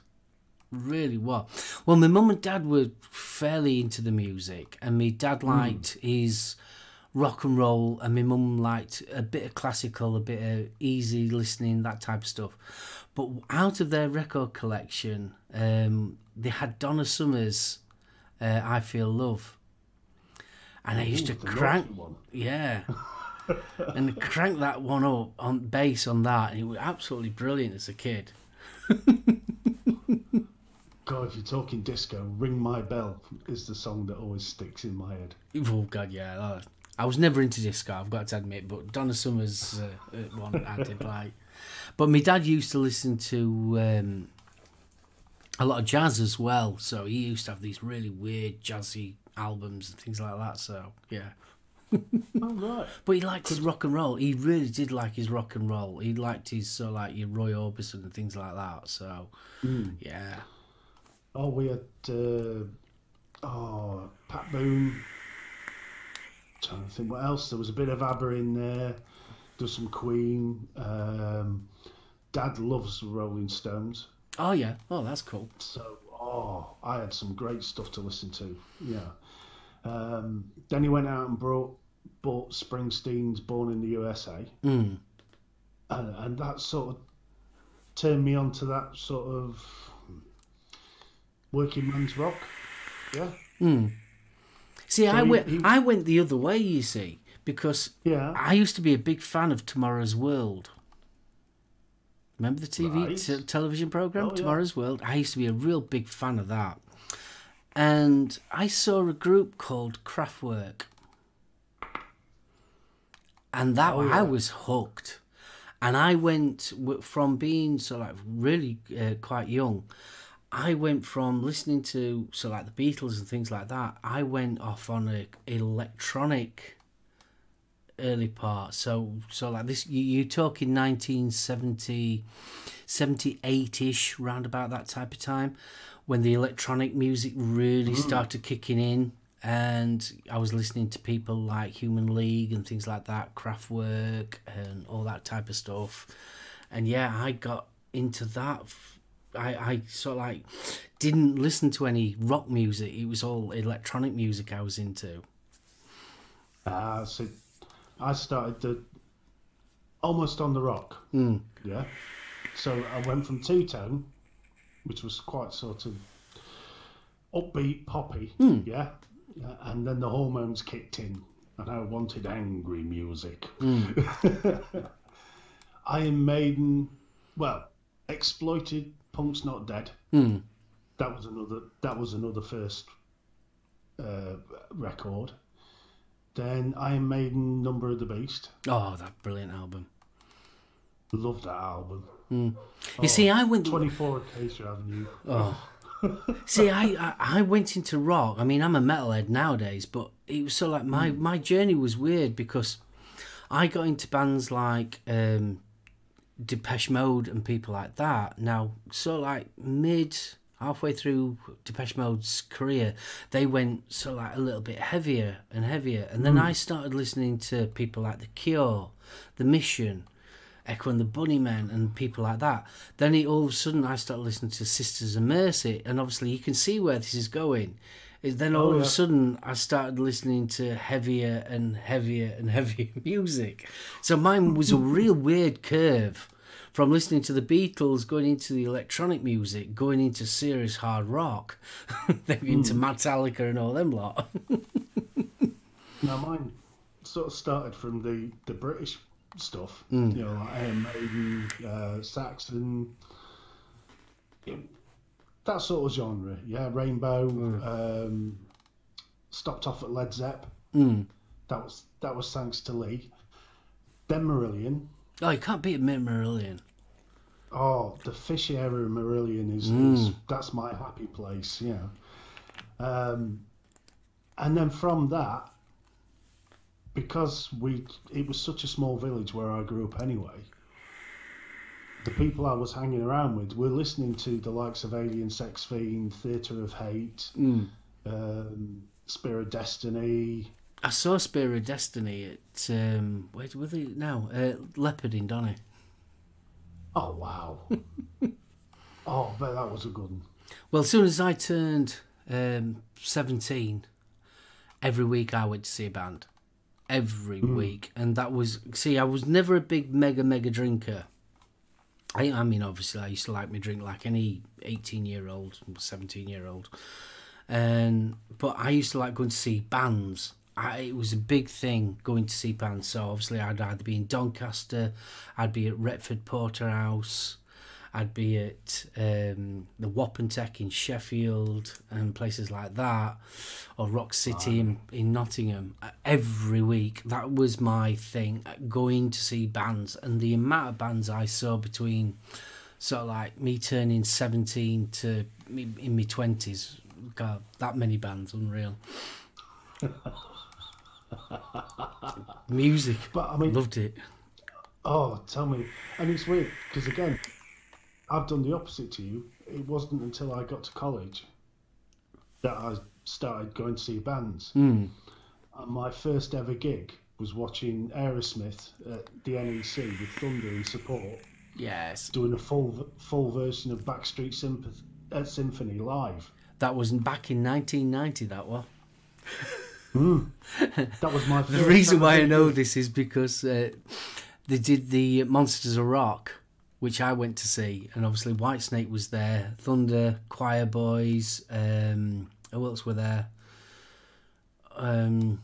Really were. Well, my mum and dad were fairly into the music, and my dad liked his rock and roll, and my mum liked a bit of classical, a bit of easy listening, that type of stuff. But out of their record collection, um, they had Donna Summer's uh, "I Feel Love," and I used Ooh, to crank. one. Yeah. (laughs) and crank that one up on bass on that, and it was absolutely brilliant as a kid. god if you're talking disco ring my bell is the song that always sticks in my head Oh god, yeah. uh, I was never into disco, I've got to admit, but Donna Summer's uh, uh, one I did (laughs) like. But my dad used to listen to um, a lot of jazz as well, so he used to have these really weird jazzy albums and things like that. So yeah, (laughs) oh right but he liked his rock and roll. He really did like his rock and roll. He liked his so like your Roy Orbison and things like that. So yeah. oh we had uh, oh pat boone trying to think what else there was a bit of abba in there there's some queen um, dad loves rolling stones Oh yeah. Oh, that's cool. So, oh, I had some great stuff to listen to. Yeah. Um, then he went out and brought bought Springsteen's Born in the USA, Mm. and, and that sort of turned me on to that sort of working man's rock. Yeah, See, I he- went he- I went the other way. You see, because yeah. I used to be a big fan of Tomorrow's World. Remember the TV Right. te- television program Oh, yeah. Tomorrow's World? I used to be a real big fan of that. And I saw a group called Kraftwerk. And that Oh, yeah. I was hooked. And I went from being so like really uh, quite young. I went from listening to so like the Beatles and things like that. I went off on a electronic early part. So so like this, you, you're talking 1970, 78-ish, round about that type of time, when the electronic music really mm. started kicking in. And I was listening to people like Human League and things like that, Kraftwerk and all that type of stuff. And yeah, I got into that. I, I sort of like didn't listen to any rock music. It was all electronic music I was into. Ah, so I started the almost on the rock. Mm. Yeah. So I went from two tone, which was quite sort of upbeat, poppy. Yeah. Yeah, And then the hormones kicked in, and I wanted angry music. (laughs) Iron Maiden, well, exploited. Punk's not dead. Mm. That was another. That was another first uh, record. Then Iron Maiden, Number of the Beast. Oh, that brilliant album. Love that album. You see, I went. 24 Acacia Avenue. Oh. (laughs) See, I, I I went into rock. I mean, I'm a metalhead nowadays, but it was so like my my journey was weird because I got into bands like um, Depeche Mode and people like that. Now, so like mid halfway through Depeche Mode's career, they went so like a little bit heavier and heavier, and then hmm. I started listening to people like The Cure, The Mission. Echo and the Bunnymen and people like that. Then it, all of a sudden I started listening to Sisters of Mercy, and obviously you can see where this is going. Is then all Oh, of a yeah. sudden I started listening to heavier and heavier and (laughs) heavier music. So mine was a real weird curve from listening to the Beatles, going into the electronic music, going into serious hard rock, (laughs) then into Hmm. Metallica and all them lot. (laughs) Now mine sort of started from the, the British stuff, you know, like Maiden, uh, Saxon, that sort of genre. Yeah, Rainbow. Um, stopped off at Led Zepp. Mm. That was that was thanks to Lee. Then Marillion. Oh, you can't beat Marillion. Oh, the fish era of Marillion is, is that's my happy place, Yeah. Um, and then from that, because we it was such a small village where I grew up anyway. The people I was hanging around with were listening to the likes of Alien Sex Fiend, Theatre of Hate, Mm. um, Spear of Destiny. I saw Spear of Destiny at um, where were they now? Uh, Leopard in Donny. Oh wow! (laughs) oh, but that was a good one. Well, as soon as I turned um, seventeen, every week I went to see a band. Every week, and that was see. I was never a big mega mega drinker. I, I mean, obviously, I used to like my drink like any eighteen-year-old, seventeen-year-old, and but I used to like going to see bands. I, it was a big thing going to see bands. So obviously, I'd either be in Doncaster, I'd be at Retford Porterhouse, I'd be at um, the Wapentake in Sheffield and places like that, or Rock City in, in Nottingham. Uh, Every week, that was my thing, uh, going to see bands. And the amount of bands I saw between sort of like me turning 17 to me in my 20s, God, that many bands, unreal. (laughs) Music, But I mean, loved it. Oh, tell me. And it's weird because again, I've done the opposite to you. It wasn't until I got to college that I started going to see bands. Mm. And my first ever gig was watching Aerosmith at the NEC with Thunder in support, Yes, doing a full full version of Backstreet Sympath- uh, Symphony live. that was back in 1990. That was. (laughs) That was my. The reason why I know this is because uh, they did the Monsters of Rock which I went to see, and obviously Whitesnake was there, Thunder, Quireboys, um, who else were there? Um,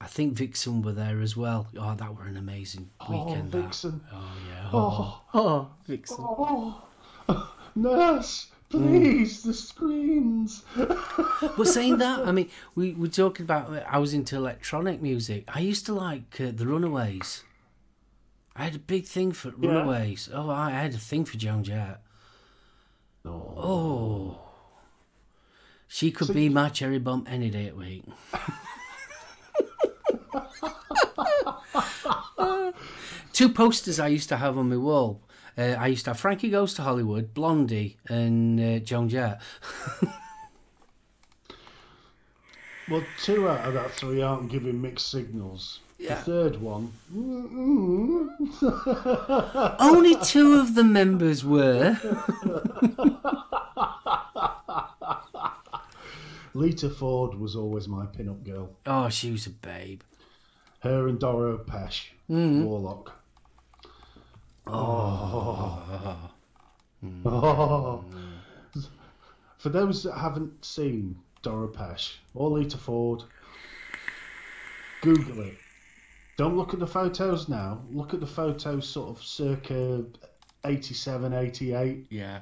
I think Vixen were there as well. Oh, that were an amazing weekend. oh, that. Vixen. Oh yeah. Oh, Oh, Vixen. oh, nurse, please, the screens. But saying (laughs) that, I mean, we were talking about. I was into electronic music. I used to like uh, the Runaways. I had a big thing for Yeah. Runaways. Oh, I had a thing for Joan Jett. No. Oh, she could So be my cherry bomb any day of week. (laughs) Two posters I used to have on my wall. Uh, I used to have Frankie Goes to Hollywood, Blondie, and uh, Joan Jett. (laughs) Well, two out of that three aren't giving mixed signals. Yeah. The third one. (laughs) Only two of the members were. Lita Ford was always my pin-up girl. Oh, she was a babe. Her and Doro Pesch, Mm-hmm. Warlock. Oh. Oh. (laughs) For those that haven't seen Doro Pesch or Lita Ford, Google it. Don't look at the photos now. Look at the photos sort of circa 87, 88. Yeah.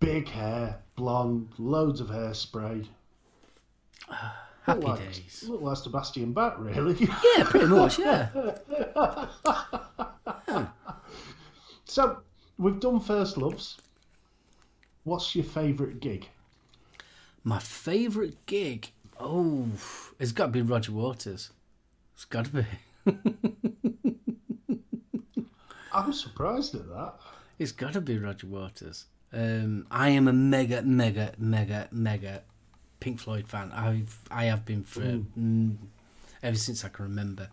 Big hair, blonde, loads of hairspray. (sighs) Happy Look like, days. Look like Sebastian Bach, really. (laughs) Yeah, pretty much, yeah. (laughs) so, we've done First Loves. What's your favourite gig? My favourite gig? Oh, it's got to be Roger Waters. It's got to be. (laughs) I'm surprised at that. It's got to be Roger Waters. Um, I am a mega, mega, mega, mega Pink Floyd fan. I've I have been for mm, ever since I can remember.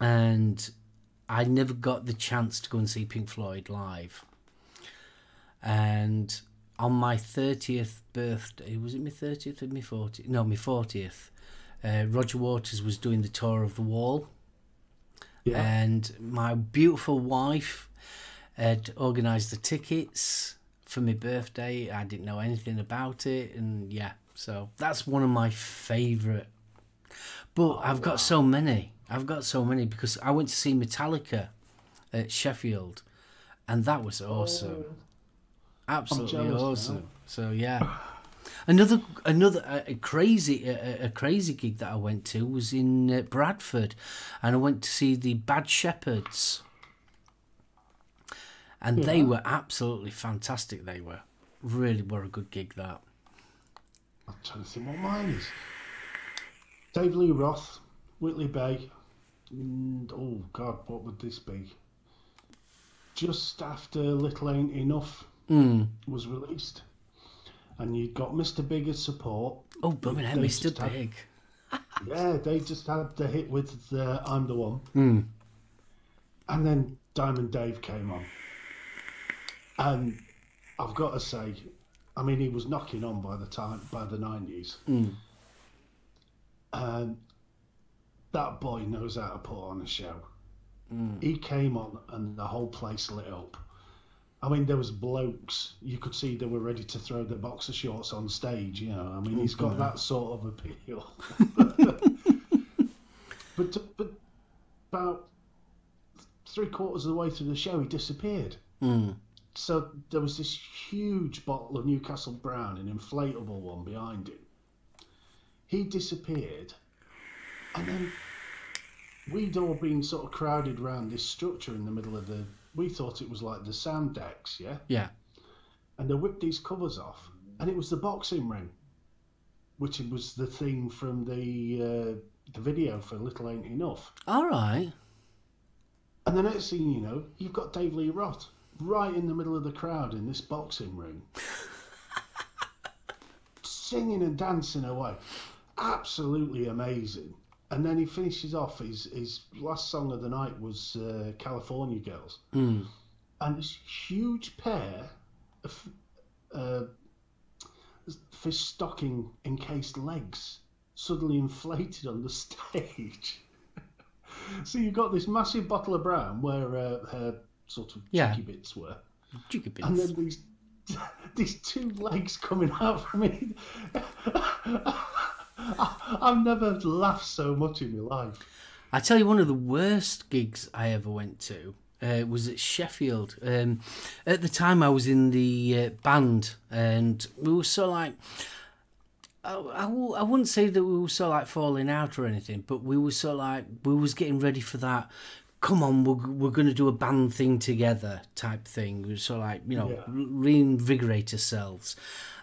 And I never got the chance to go and see Pink Floyd live. And on my thirtieth birthday, was it my thirtieth or my fortieth? No, my fortieth. Uh, Roger Waters was doing the tour of the Wall Yeah. and my beautiful wife had organised the tickets for my birthday. I didn't know anything about it, and yeah, so that's one of my favourite. But I've got so many. I've got so many because I went to see Metallica at Sheffield, and that was awesome. Absolutely jealous now. awesome. So yeah. (laughs) Another another a, crazy a, a crazy gig that I went to was in uh, Bradford, and I went to see the Bad Shepherds, and they were absolutely fantastic. They were really were a good gig. That I'm trying to think what mine is. Dave Lee Roth, Whitley Bay, and oh god, what would this be? Just after Little Ain't Enough mm. was released, and you got Mr. Big as support. oh, blooming hell, They Mr. just had- Big. (laughs) Yeah, they just had the hit with the I'm the One, Mm. and then Diamond Dave came on, and I've got to say, I mean, he was knocking on by the time by the nineties. Mm. Um, that boy knows how to put on a show. He came on and the whole place lit up. I mean, there was blokes you could see they were ready to throw their boxer shorts on stage. You know, I mean, he's got that sort of appeal. (laughs) (laughs) but but about three quarters of the way through the show, he disappeared. Mm. So there was this huge bottle of Newcastle Brown, an inflatable one behind him. He disappeared, and then we'd all been sort of crowded around this structure in the middle of the. We thought it was like the sound decks, yeah. Yeah. And they whipped these covers off, and it was the boxing ring, which was the thing from the uh, the video for Little Ain't Enough. All right. And the next thing you know, you've got Dave Lee Roth right in the middle of the crowd in this boxing ring, (laughs) singing and dancing away. Absolutely amazing. And then he finishes off. His his last song of the night was uh, California Girls, Mm. and this huge pair of uh, fish stocking encased legs suddenly inflated on the stage. (laughs) so you've got this massive bottle of brown where uh, her sort of Yeah. cheeky bits were. Jiggy bits. And then these (laughs) these two legs coming out from (laughs) (laughs) I've never laughed so much in my life. I tell you, one of the worst gigs I ever went to uh, was at Sheffield. Um, at the time, I was in the uh, band, and we were so like. I I wouldn't say that we were so like falling out or anything, but we were so like we was getting ready for that. Come on, we're, we're going to do a band thing together type thing. We were so like you know Yeah. reinvigorate ourselves,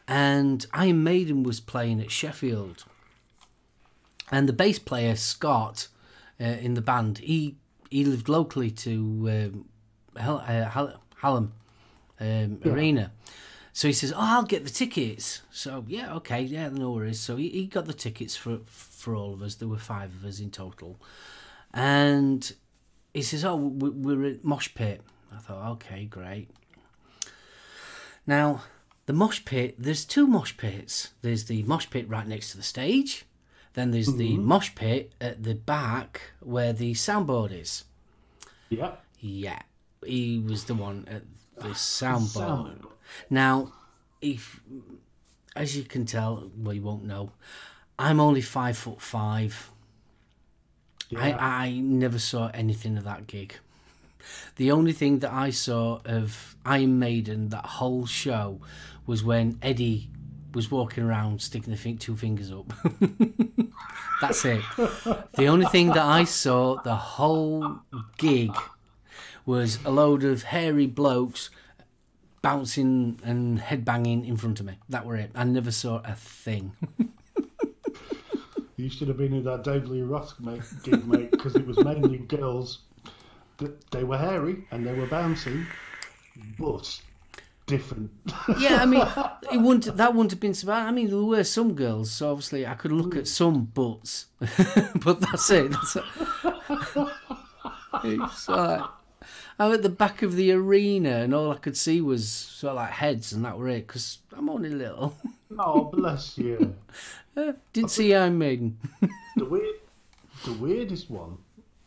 and Iron Maiden was playing at Sheffield, and the bass player Scott uh, in the band he he lived locally to um, uh, Hallam um, Arena. So he says, "Oh, I'll get the tickets." So yeah, okay, yeah, no worries. So he, he got the tickets for for all of us. There were five of us in total, and he says, "Oh, we- we're at Mosh Pit." I thought, "Okay, great." Now, the mosh pit, there's two mosh pits. There's the mosh pit right next to the stage, then there's the mm-hmm. mosh pit at the back where the soundboard is. Yeah. Yeah, he was the one at ah, the soundboard. soundboard. Now, if as you can tell, well, you won't know, I'm only five foot five. Yeah. I, I never saw anything of that gig. The only thing that I saw of Iron Maiden that whole show was when Eddie was walking around sticking the two fingers up. (laughs) That's it. The only thing that I saw the whole gig was a load of hairy blokes bouncing and headbanging in front of me. That were it. I never saw a thing. (laughs) You should have been in that Dave Lee Roth gig, mate, because it was mainly girls. That they were hairy and they were bouncing, but different. Yeah, I mean, (laughs) it wouldn't. That wouldn't have been so bad. I mean, there were some girls, so obviously I could look at mm. some butts, (laughs) but that's it. That's it. It's like I'm at the back of the arena, and all I could see was sort of like heads, and that were it. Because I'm only little. oh, bless you. (laughs) Didn't see Iron Maiden. the weird, the weirdest one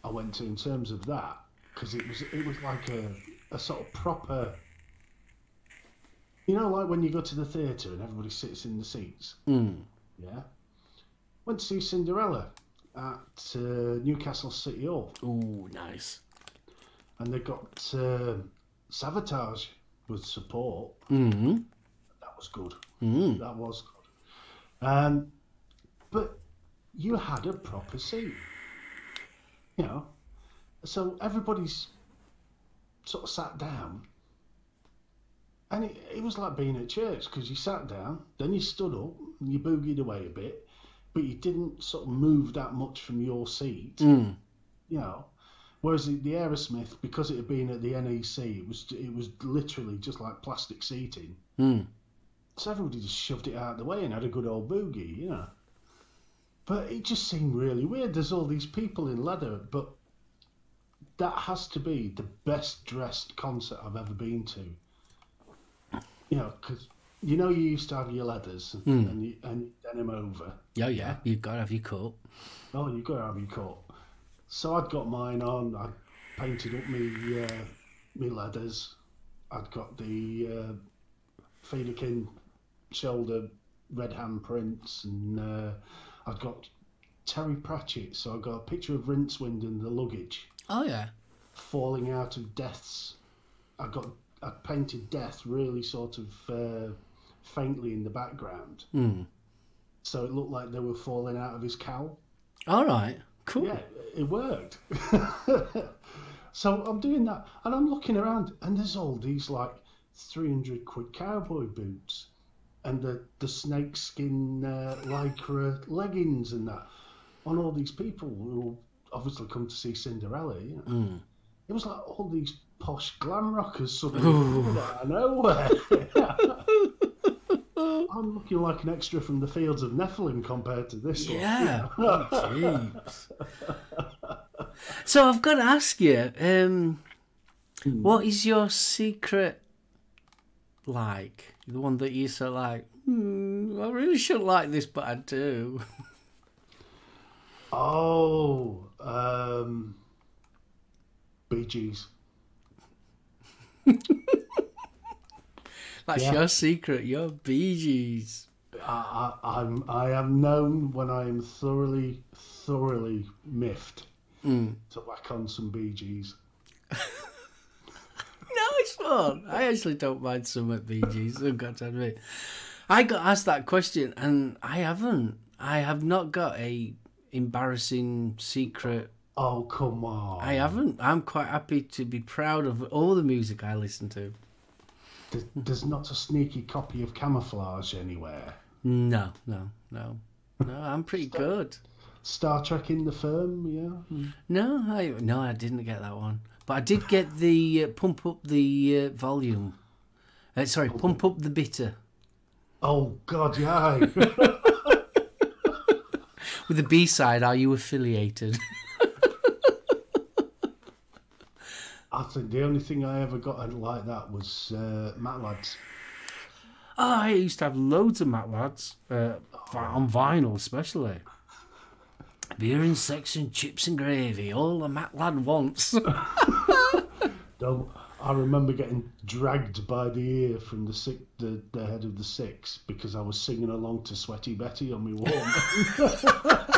I went to in terms of that because it was it was like a, a sort of proper. You know, like when you go to the theatre and everybody sits in the seats. Mm. Yeah. Went to see Cinderella at uh, Newcastle City Hall, Ooh, nice. and they got uh, Savatage with support. Mm-hmm. That was good. Mm. That was good. Um, but you had a proper seat. You know, so everybody's sort of sat down, and it, it was like being at church because you sat down, then you stood up, and you boogied away a bit, but you didn't sort of move that much from your seat. Mm. You know. Whereas the, the Aerosmith, because it had been at the NEC, it was it was literally just like plastic seating. Mm. So everybody just shoved it out of the way and had a good old boogie, you know. But it just seemed really weird. There's all these people in leather, but that has to be the best dressed concert I've ever been to. You know, because you know you used to have your leathers and, and, you, and you denim over. Oh yeah, you've got to have your coat. Oh, you've got to have your coat. So I'd got mine on. I painted up me uh, me leathers. I'd got the uh, Federkin shoulder red hand prints, and uh, I'd got Terry Pratchett. So I got a picture of Rincewind and the luggage Oh yeah. falling out of Death's. I got I painted Death really sort of uh, faintly in the background, Mm. so it looked like they were falling out of his cowl. All right. Cool. Yeah, it worked. (laughs) so I'm doing that, and I'm looking around, and there's all these like 300 quid cowboy boots, and the the snakeskin uh, lycra leggings and that, on all these people who obviously come to see Cinderella. You know? Mm. It was like all these posh glam rockers suddenly out of nowhere. (laughs) I'm looking like an extra from the fields of Nephilim compared to this one. Yeah. Oh, (laughs) jeez. so I've got to ask you, um, what is your secret like? The one that you so like. Hmm, I really shouldn't like this, but I do. Oh, um, Bee Gees. (laughs) That's Yeah. your secret. Your Bee Gees. I, I, I'm I am known when I am thoroughly thoroughly miffed Mm. to whack on some Bee Gees. (laughs) Nice one. I actually don't mind some at Bee Gees. I've got to admit. I got asked that question, and I haven't. I have not got a embarrassing secret. Oh come on! I haven't. I'm quite happy to be proud of all the music I listen to. There's, there's not a sneaky copy of Camouflage anywhere. No, no, no, no. I'm pretty good. Star Trekkin' the Firm, yeah. No, I no, I didn't get that one, but I did get the uh, pump up the uh, volume. Uh, sorry, pump up the bitter Oh God, yeah. (laughs) with the B side. Are you affiliated? (laughs) I think the only thing I ever got like that was uh, Oh, I used to have loads of Macc Lads uh, on vinyl, especially. Beer and sex and chips and gravy, all a Macc Lad wants. (laughs) Don't, I remember getting dragged by the ear from the, sick, the the head of the six because I was singing along to Sweaty Betty on my warm. (laughs)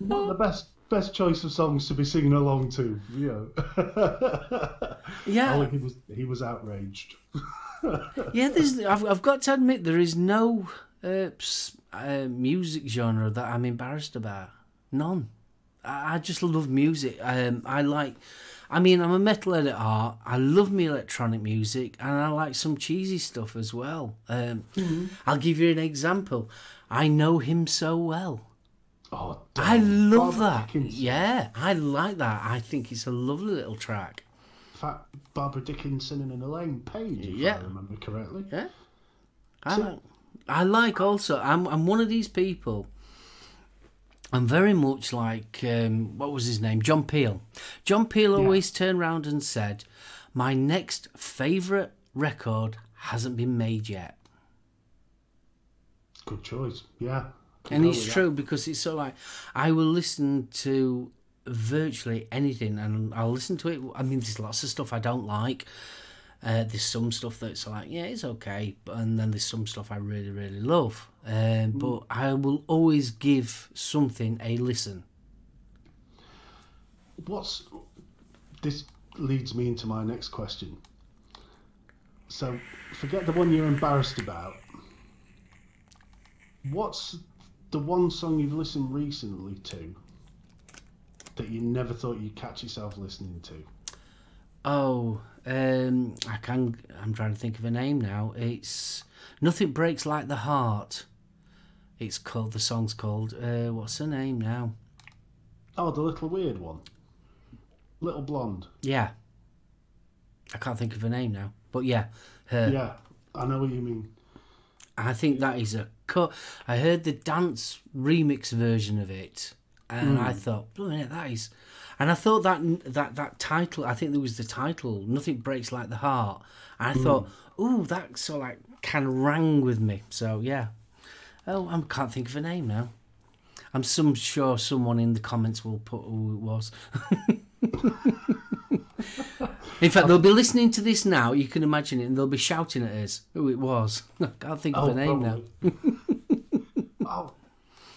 Not the best best choice of songs to be singing along to, you know. (laughs) Yeah. oh, he was he was outraged. (laughs) yeah, there's. I've, I've got to admit there is no uh, uh, music genre that I'm embarrassed about. None. I, I just love music. Um, I like. I mean, I'm a metalhead at heart. I love me electronic music, and I like some cheesy stuff as well. Um, I'll give you an example. I know him so well. Oh, I love that. Dickinson. Yeah, I like that. I think it's a lovely little track. In fact, Barbara Dickinson and Elaine Paige, if Yeah. I remember correctly. Yeah. I like, I like also, I'm, I'm one of these people. I'm very much like, um, what was his name? John Peel. John Peel always turned round and said, My next favourite record hasn't been made yet. Good choice. Yeah. And it's with that. true because it's so like, I will listen to virtually anything and I'll listen to it. I mean, there's lots of stuff I don't like. Uh, there's some stuff that's like, yeah, it's okay, but and then there's some stuff I really, really love. Um, but I will always give something a listen. What's this leads me into my next question. So, forget the one you're embarrassed about. What's the one song you've listened recently to that you never thought you'd catch yourself listening to? Oh, um, I can. I'm trying to think of a name now. It's nothing breaks like the heart. It's called. The song's called. Uh, what's the name now? Oh, the little weird one. Little blonde. Yeah. I can't think of a name now, but yeah, her. Yeah, I know what you mean. I think that is a cut. I heard the dance remix version of it, and I hmm. thought, "Blooming that is." And I thought that that that title. I think there was the title. Nothing breaks like the heart. And I hmm. thought, "Ooh, that sort of like kind of rang with me." So yeah. Oh, I can't think of a name now. I'm some sure someone in the comments will put who it was. (laughs) in fact, they'll be listening to this now. You can imagine it, and they'll be shouting at us who it was. (laughs) I can't think of Oh, a name now. (laughs) oh,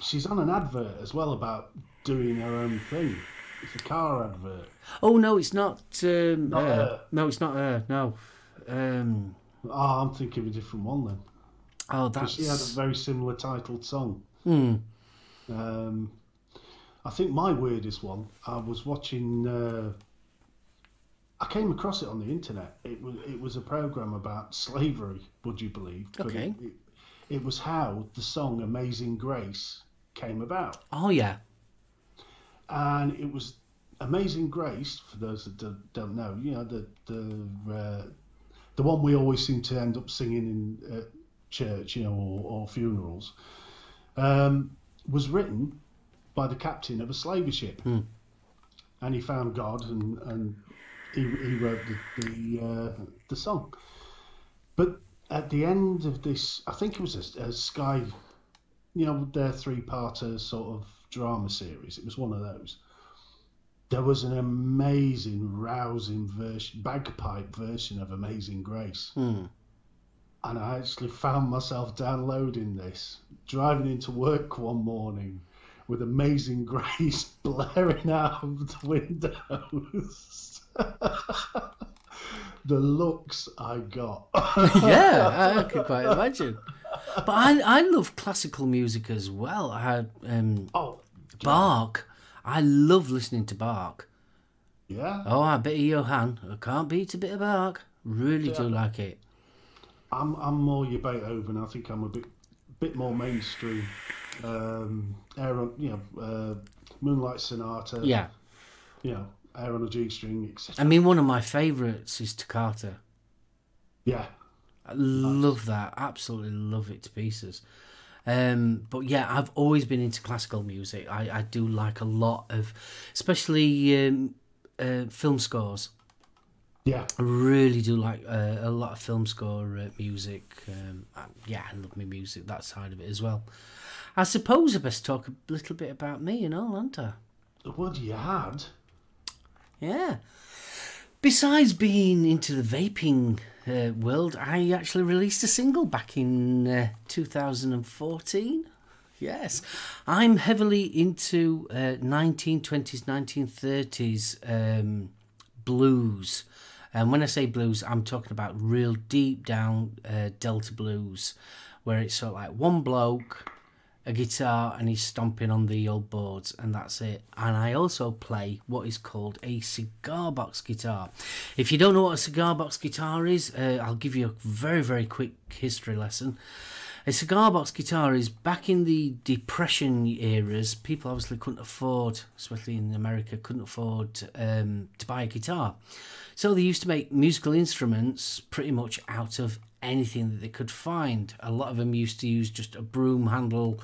she's on an advert as well about doing her own thing. It's a car advert. Oh no, it's not. Um, Not. No, it's not her. No. Um, Oh, I'm thinking of a different one then. oh, 'Cause she had a very similar titled song. Hmm. Um, I think my weirdest one. I was watching. Uh, I came across it on the internet. It was it was a program about slavery. Would you believe? But Okay. It, it, it was how the song "Amazing Grace" came about, Oh yeah. and it was "Amazing Grace." For those that don't, know, you know the the uh, the one we always seem to end up singing in uh, church, you know, or, or funerals, um, was written by the captain of a slaver ship, and he found God and and he, he wrote the the, uh, the song. But at the end of this, I think it was a, a Sky, you know, their three-parter sort of drama series. It was one of those. there was an amazing, rousing version, bagpipe version of Amazing Grace. Hmm. And I actually found myself downloading this, driving into work one morning with Amazing Grace (laughs) blaring out of the windows. (laughs) the looks I got. (laughs) yeah, I, I can quite imagine. But I, I love classical music as well. I had um, oh, Bach. I love listening to Bach. yeah. Oh, a bit of Johann. I can't beat a bit of Bach. Really do like it. I'm I'm more your Beethoven. I think I'm a bit bit more mainstream. Um, air on, you know, uh, Moonlight Sonata. Yeah. You know, air on a G string, etc. I mean, one of my favourites is Toccata. Yeah, I love that. Absolutely love it to pieces. Um, but yeah, I've always been into classical music. I, I do like a lot of, especially um, uh, film scores. yeah. I really do like uh, a lot of film score uh, music. Um, I, yeah, I love my music, that side of it as well. I suppose I best talk a little bit about me and all, aren't I? What you had? Yeah. Besides being into the vaping uh, world, I actually released a single back in uh, 2014. Yes, I'm heavily into uh, 1920s, 1930s um, blues. And when I say blues, I'm talking about real deep down uh, Delta blues, where it's sort of like one bloke, a guitar, and he's stomping on the old boards, and that's it. And I also play what is called a cigar box guitar. If you don't know what a cigar box guitar is, uh, I'll give you a very, very quick history lesson. A cigar box guitar is back in the Depression eras. People obviously couldn't afford, especially in America, couldn't afford um, to buy a guitar. So they used to make musical instruments pretty much out of anything that they could find. A lot of them used to use just a broom handle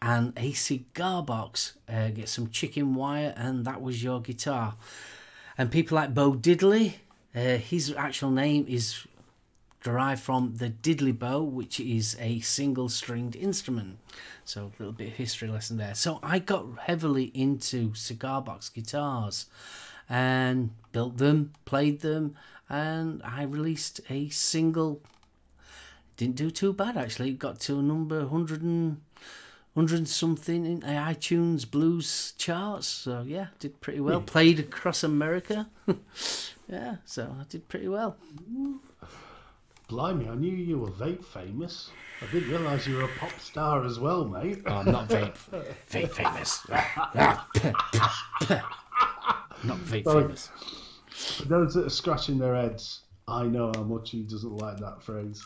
and a cigar box, uh, get some chicken wire, and that was your guitar. And people like Bo Diddley, uh, his actual name is derived from the diddley bow, which is a single stringed instrument. So a little bit of history lesson there. So I got heavily into cigar box guitars and built them, played them, and I released a single. Didn't do too bad actually. Got to a number 100 and, 100 and something in the iTunes blues charts. So yeah, did pretty well. Played across America. (laughs) yeah, so I did pretty well. Blimey, I knew you were vape famous. I didn't realise you were a pop star as well, mate. Oh, I'm not vape, vape famous. (laughs) (laughs) not vape Sorry. famous. For those that are scratching their heads, I know how much he doesn't like that phrase.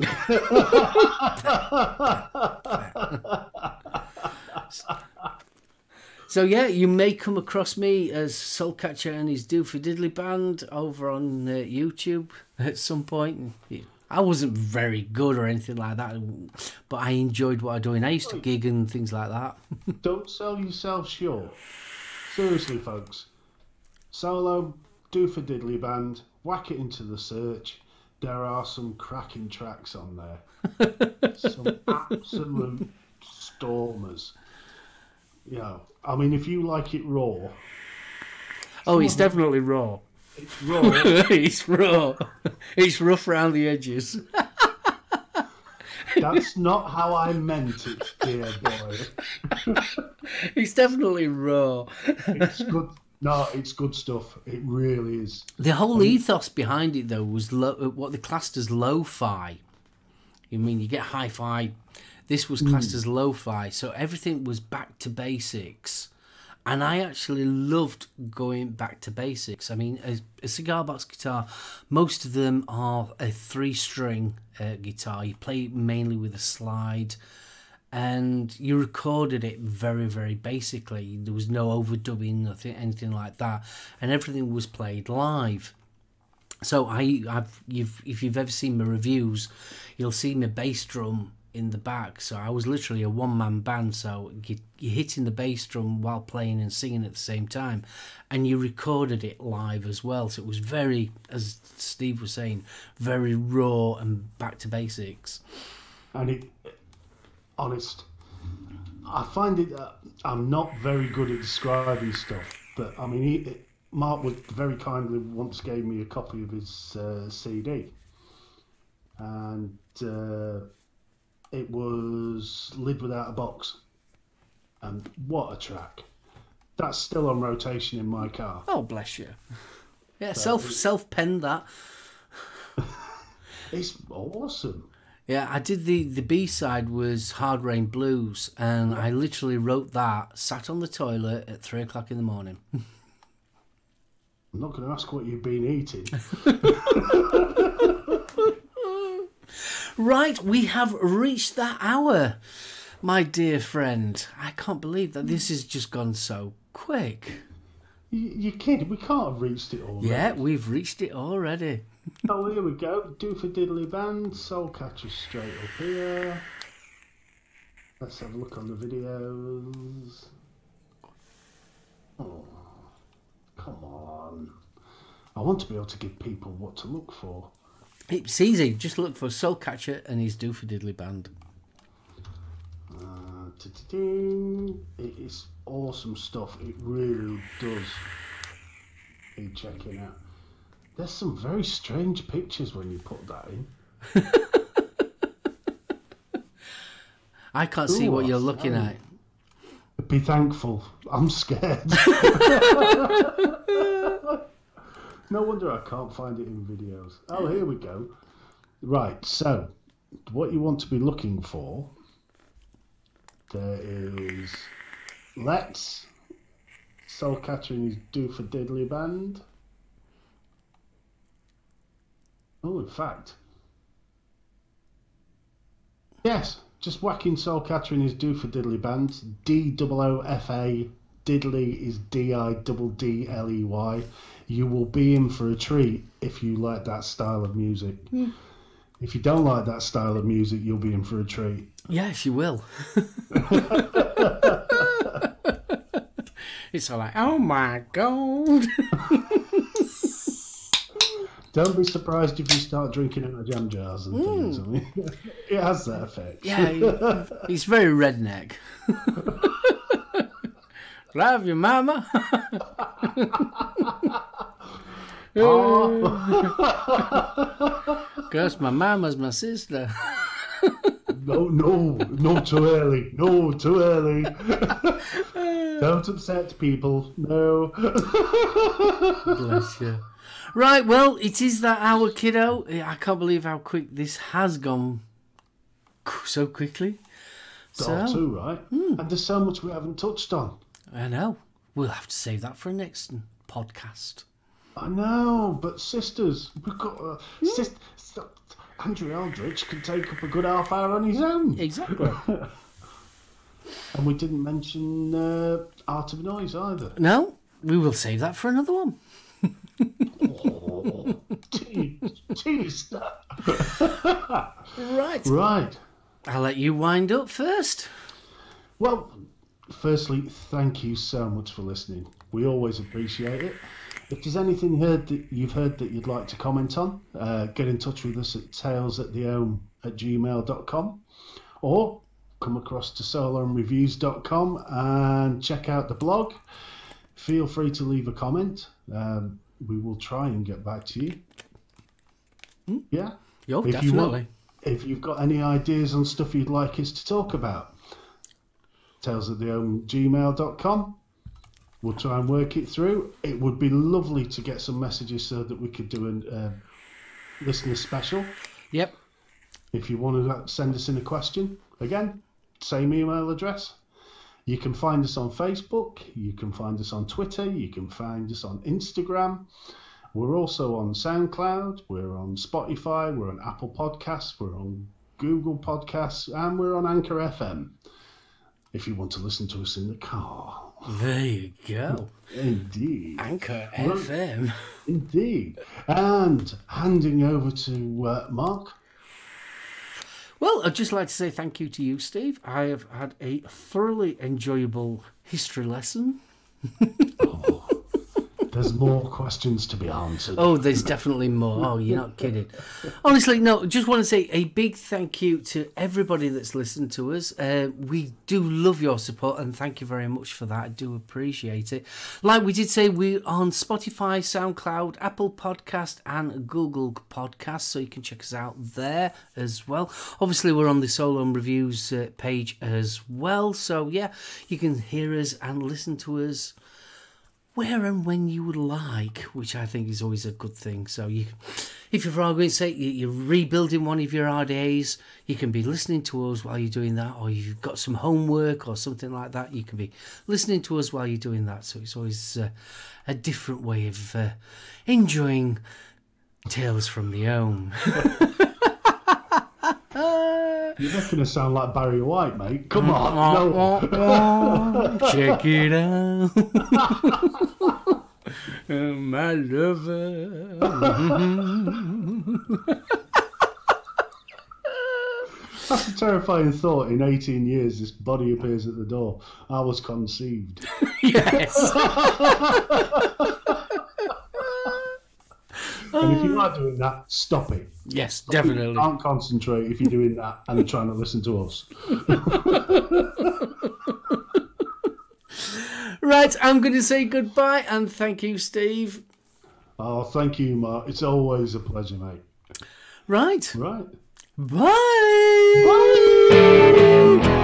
(laughs) So yeah, you may come across me as Soulcatcher and his Doofa Diddley Band over on uh, YouTube at some point. I wasn't very good or anything like that, but I enjoyed what I doing. I used to gig and things like that. (laughs) Don't sell yourself short. Seriously, folks. Solo, Doofa Diddley band, whack it into the search. There are some cracking tracks on there. (laughs) some absolute stormers. You know, I mean, if you like it raw, Oh, it's definitely raw. it's raw. (laughs) it's raw. It's rough around the edges. (laughs) That's not how I meant it, dear boy. It's definitely raw. It's good. No, it's good stuff. It really is. The whole ethos behind it, though, was lo- what they classed as lo-fi. You mean you get hi-fi? This was classed as lo-fi, so everything was back to basics. And I actually loved going back to basics. I mean, a, a cigar box guitar, most of them are a three-string uh, guitar. You play mainly with a slide, and you recorded it very, very basically. There was no overdubbing, nothing, anything like that, and everything was played live. So I, I've, you've, if you've ever seen my reviews, you'll see my bass drum in the back. So I was literally a one-man band. So you, you're hitting the bass drum while playing and singing at the same time, and you recorded it live as well. So it was very, as Steve was saying, very raw and back to basics. and it honest i find it uh, i'm not very good at describing stuff but i mean it, Mark would very kindly once gave me a copy of his uh, CD, and uh, it was "Lid Without a Box," and what a track! That's still on rotation in my car. Oh, bless you. Yeah, self self penned that. (laughs) It's awesome. Yeah, I did the the B side was Hard Rain Blues, and I literally wrote that sat on the toilet at three o'clock in the morning. I'm not going to ask what you've been eating. Right, we have reached that hour, my dear friend. I can't believe that this has just gone so quick. you, you kidding? We can't have reached it all. Yeah, we've reached it already. Oh, here we go. Doofa Diddley Band, Soul Catcher straight up here. Let's have a look on the videos. Oh, come on. I want to be able to give people what to look for. It's easy. Just look for Soul Catcher and his Doofa Diddley Band. Uh, it is awesome stuff. It really does need checking out. There's some very strange pictures when you put that in. (laughs) I can't see what you're looking at. Be thankful. I'm scared. (laughs) (laughs) no wonder I can't find it in videos. Oh, here we go. Right, so what you want to be looking for there is Let's Soul Catcher and his Doofa Diddley Band. Oh, in fact. Yes, just whacking Soul Catcher and his Doofa Diddley Band. D O O F A. Diddley is D I D D L E Y. You will be in for a treat if you like that style of music. Hmm. If you don't like that style of music, you'll be in for a treat. Yes, you will. (laughs) it's all like, oh my god. (laughs) Don't be surprised if you start drinking out of jam jars and mm. things. I mean, (laughs) it has that effect. Yeah, (laughs) he's very redneck. (laughs) Love you, mama. Oh. Because my mama's my sister. No, no, no, too early. No, too early. Don't upset people. No. Bless you. Right, well, it is that hour, kiddo. I can't believe how quick this has gone so quickly. So, too, right? And there's so much we haven't touched on. I know. We'll have to save that for a next podcast. I know, but sisters, we've got uh, sis- st- Andrew Eldritch can take up a good half hour on his own. Exactly. (laughs) And we didn't mention uh, Art of Noise either. no, we will save that for another one. (laughs) Gee, geez. Right. Right. I'll let you wind up first. Well, firstly, thank you so much for listening. We always appreciate it. If there's anything heard that you've heard that you'd like to comment on, uh, get in touch with us at talesatthehome at gmail.com or come across to soloandreviews.com and check out the blog. Feel free to leave a comment. Um, we will try and get back to you. Yeah? Yo, If you want- definitely. if you've got any ideas on stuff you'd like us to talk about, tales at the gmail.com. We'll try and work it through. It would be lovely to get some messages so that we could do a uh, listener special. Yep. If you want to send us in a question, again, same email address. You can find us on Facebook, you can find us on Twitter, you can find us on Instagram. We're also on SoundCloud, we're on Spotify, we're on Apple Podcasts, we're on Google Podcasts, and we're on Anchor FM. If you want to listen to us in the car. There you go. Indeed. Anchor FM. Indeed. And handing over to uh, Mark. Well, I'd just like to say thank you to you, Steve. I have had a thoroughly enjoyable history lesson. Oh. There's more questions to be answered. Oh, there's definitely more. Oh, you're not kidding. Honestly, no, just want to say a big thank you to everybody that's listened to us. Uh, we do love your support and thank you very much for that. I do appreciate it. Like we did say, we're on Spotify, SoundCloud, Apple Podcast, and Google Podcast, so you can check us out there as well. Obviously, we're on the Solo Reviews uh, page as well, so yeah, you can hear us and listen to us where and when you would like, which I think is always a good thing. So you, if you're for argument's sake, you're rebuilding one of your RDAs, you can be listening to us while you're doing that, or you've got some homework or something like that, you can be listening to us while you're doing that. So it's always uh, a different way of uh, enjoying Tales from the Ohm. (laughs) You're making us sound like Barry White, mate. Come mm, on. No. (laughs) Check it out. (laughs) My lover. That's a terrifying thought. In 18 years, this body appears at the door. I was conceived. (laughs) yes. And if you um, are doing that, stop it. Yes, Stop it. definitely. You can't concentrate if you're doing that and (laughs) trying to listen to us. (laughs) Right, I'm going to say goodbye and thank you, Steve. Oh, thank you, Mark. It's always a pleasure, mate. Right. Right. Bye. Bye.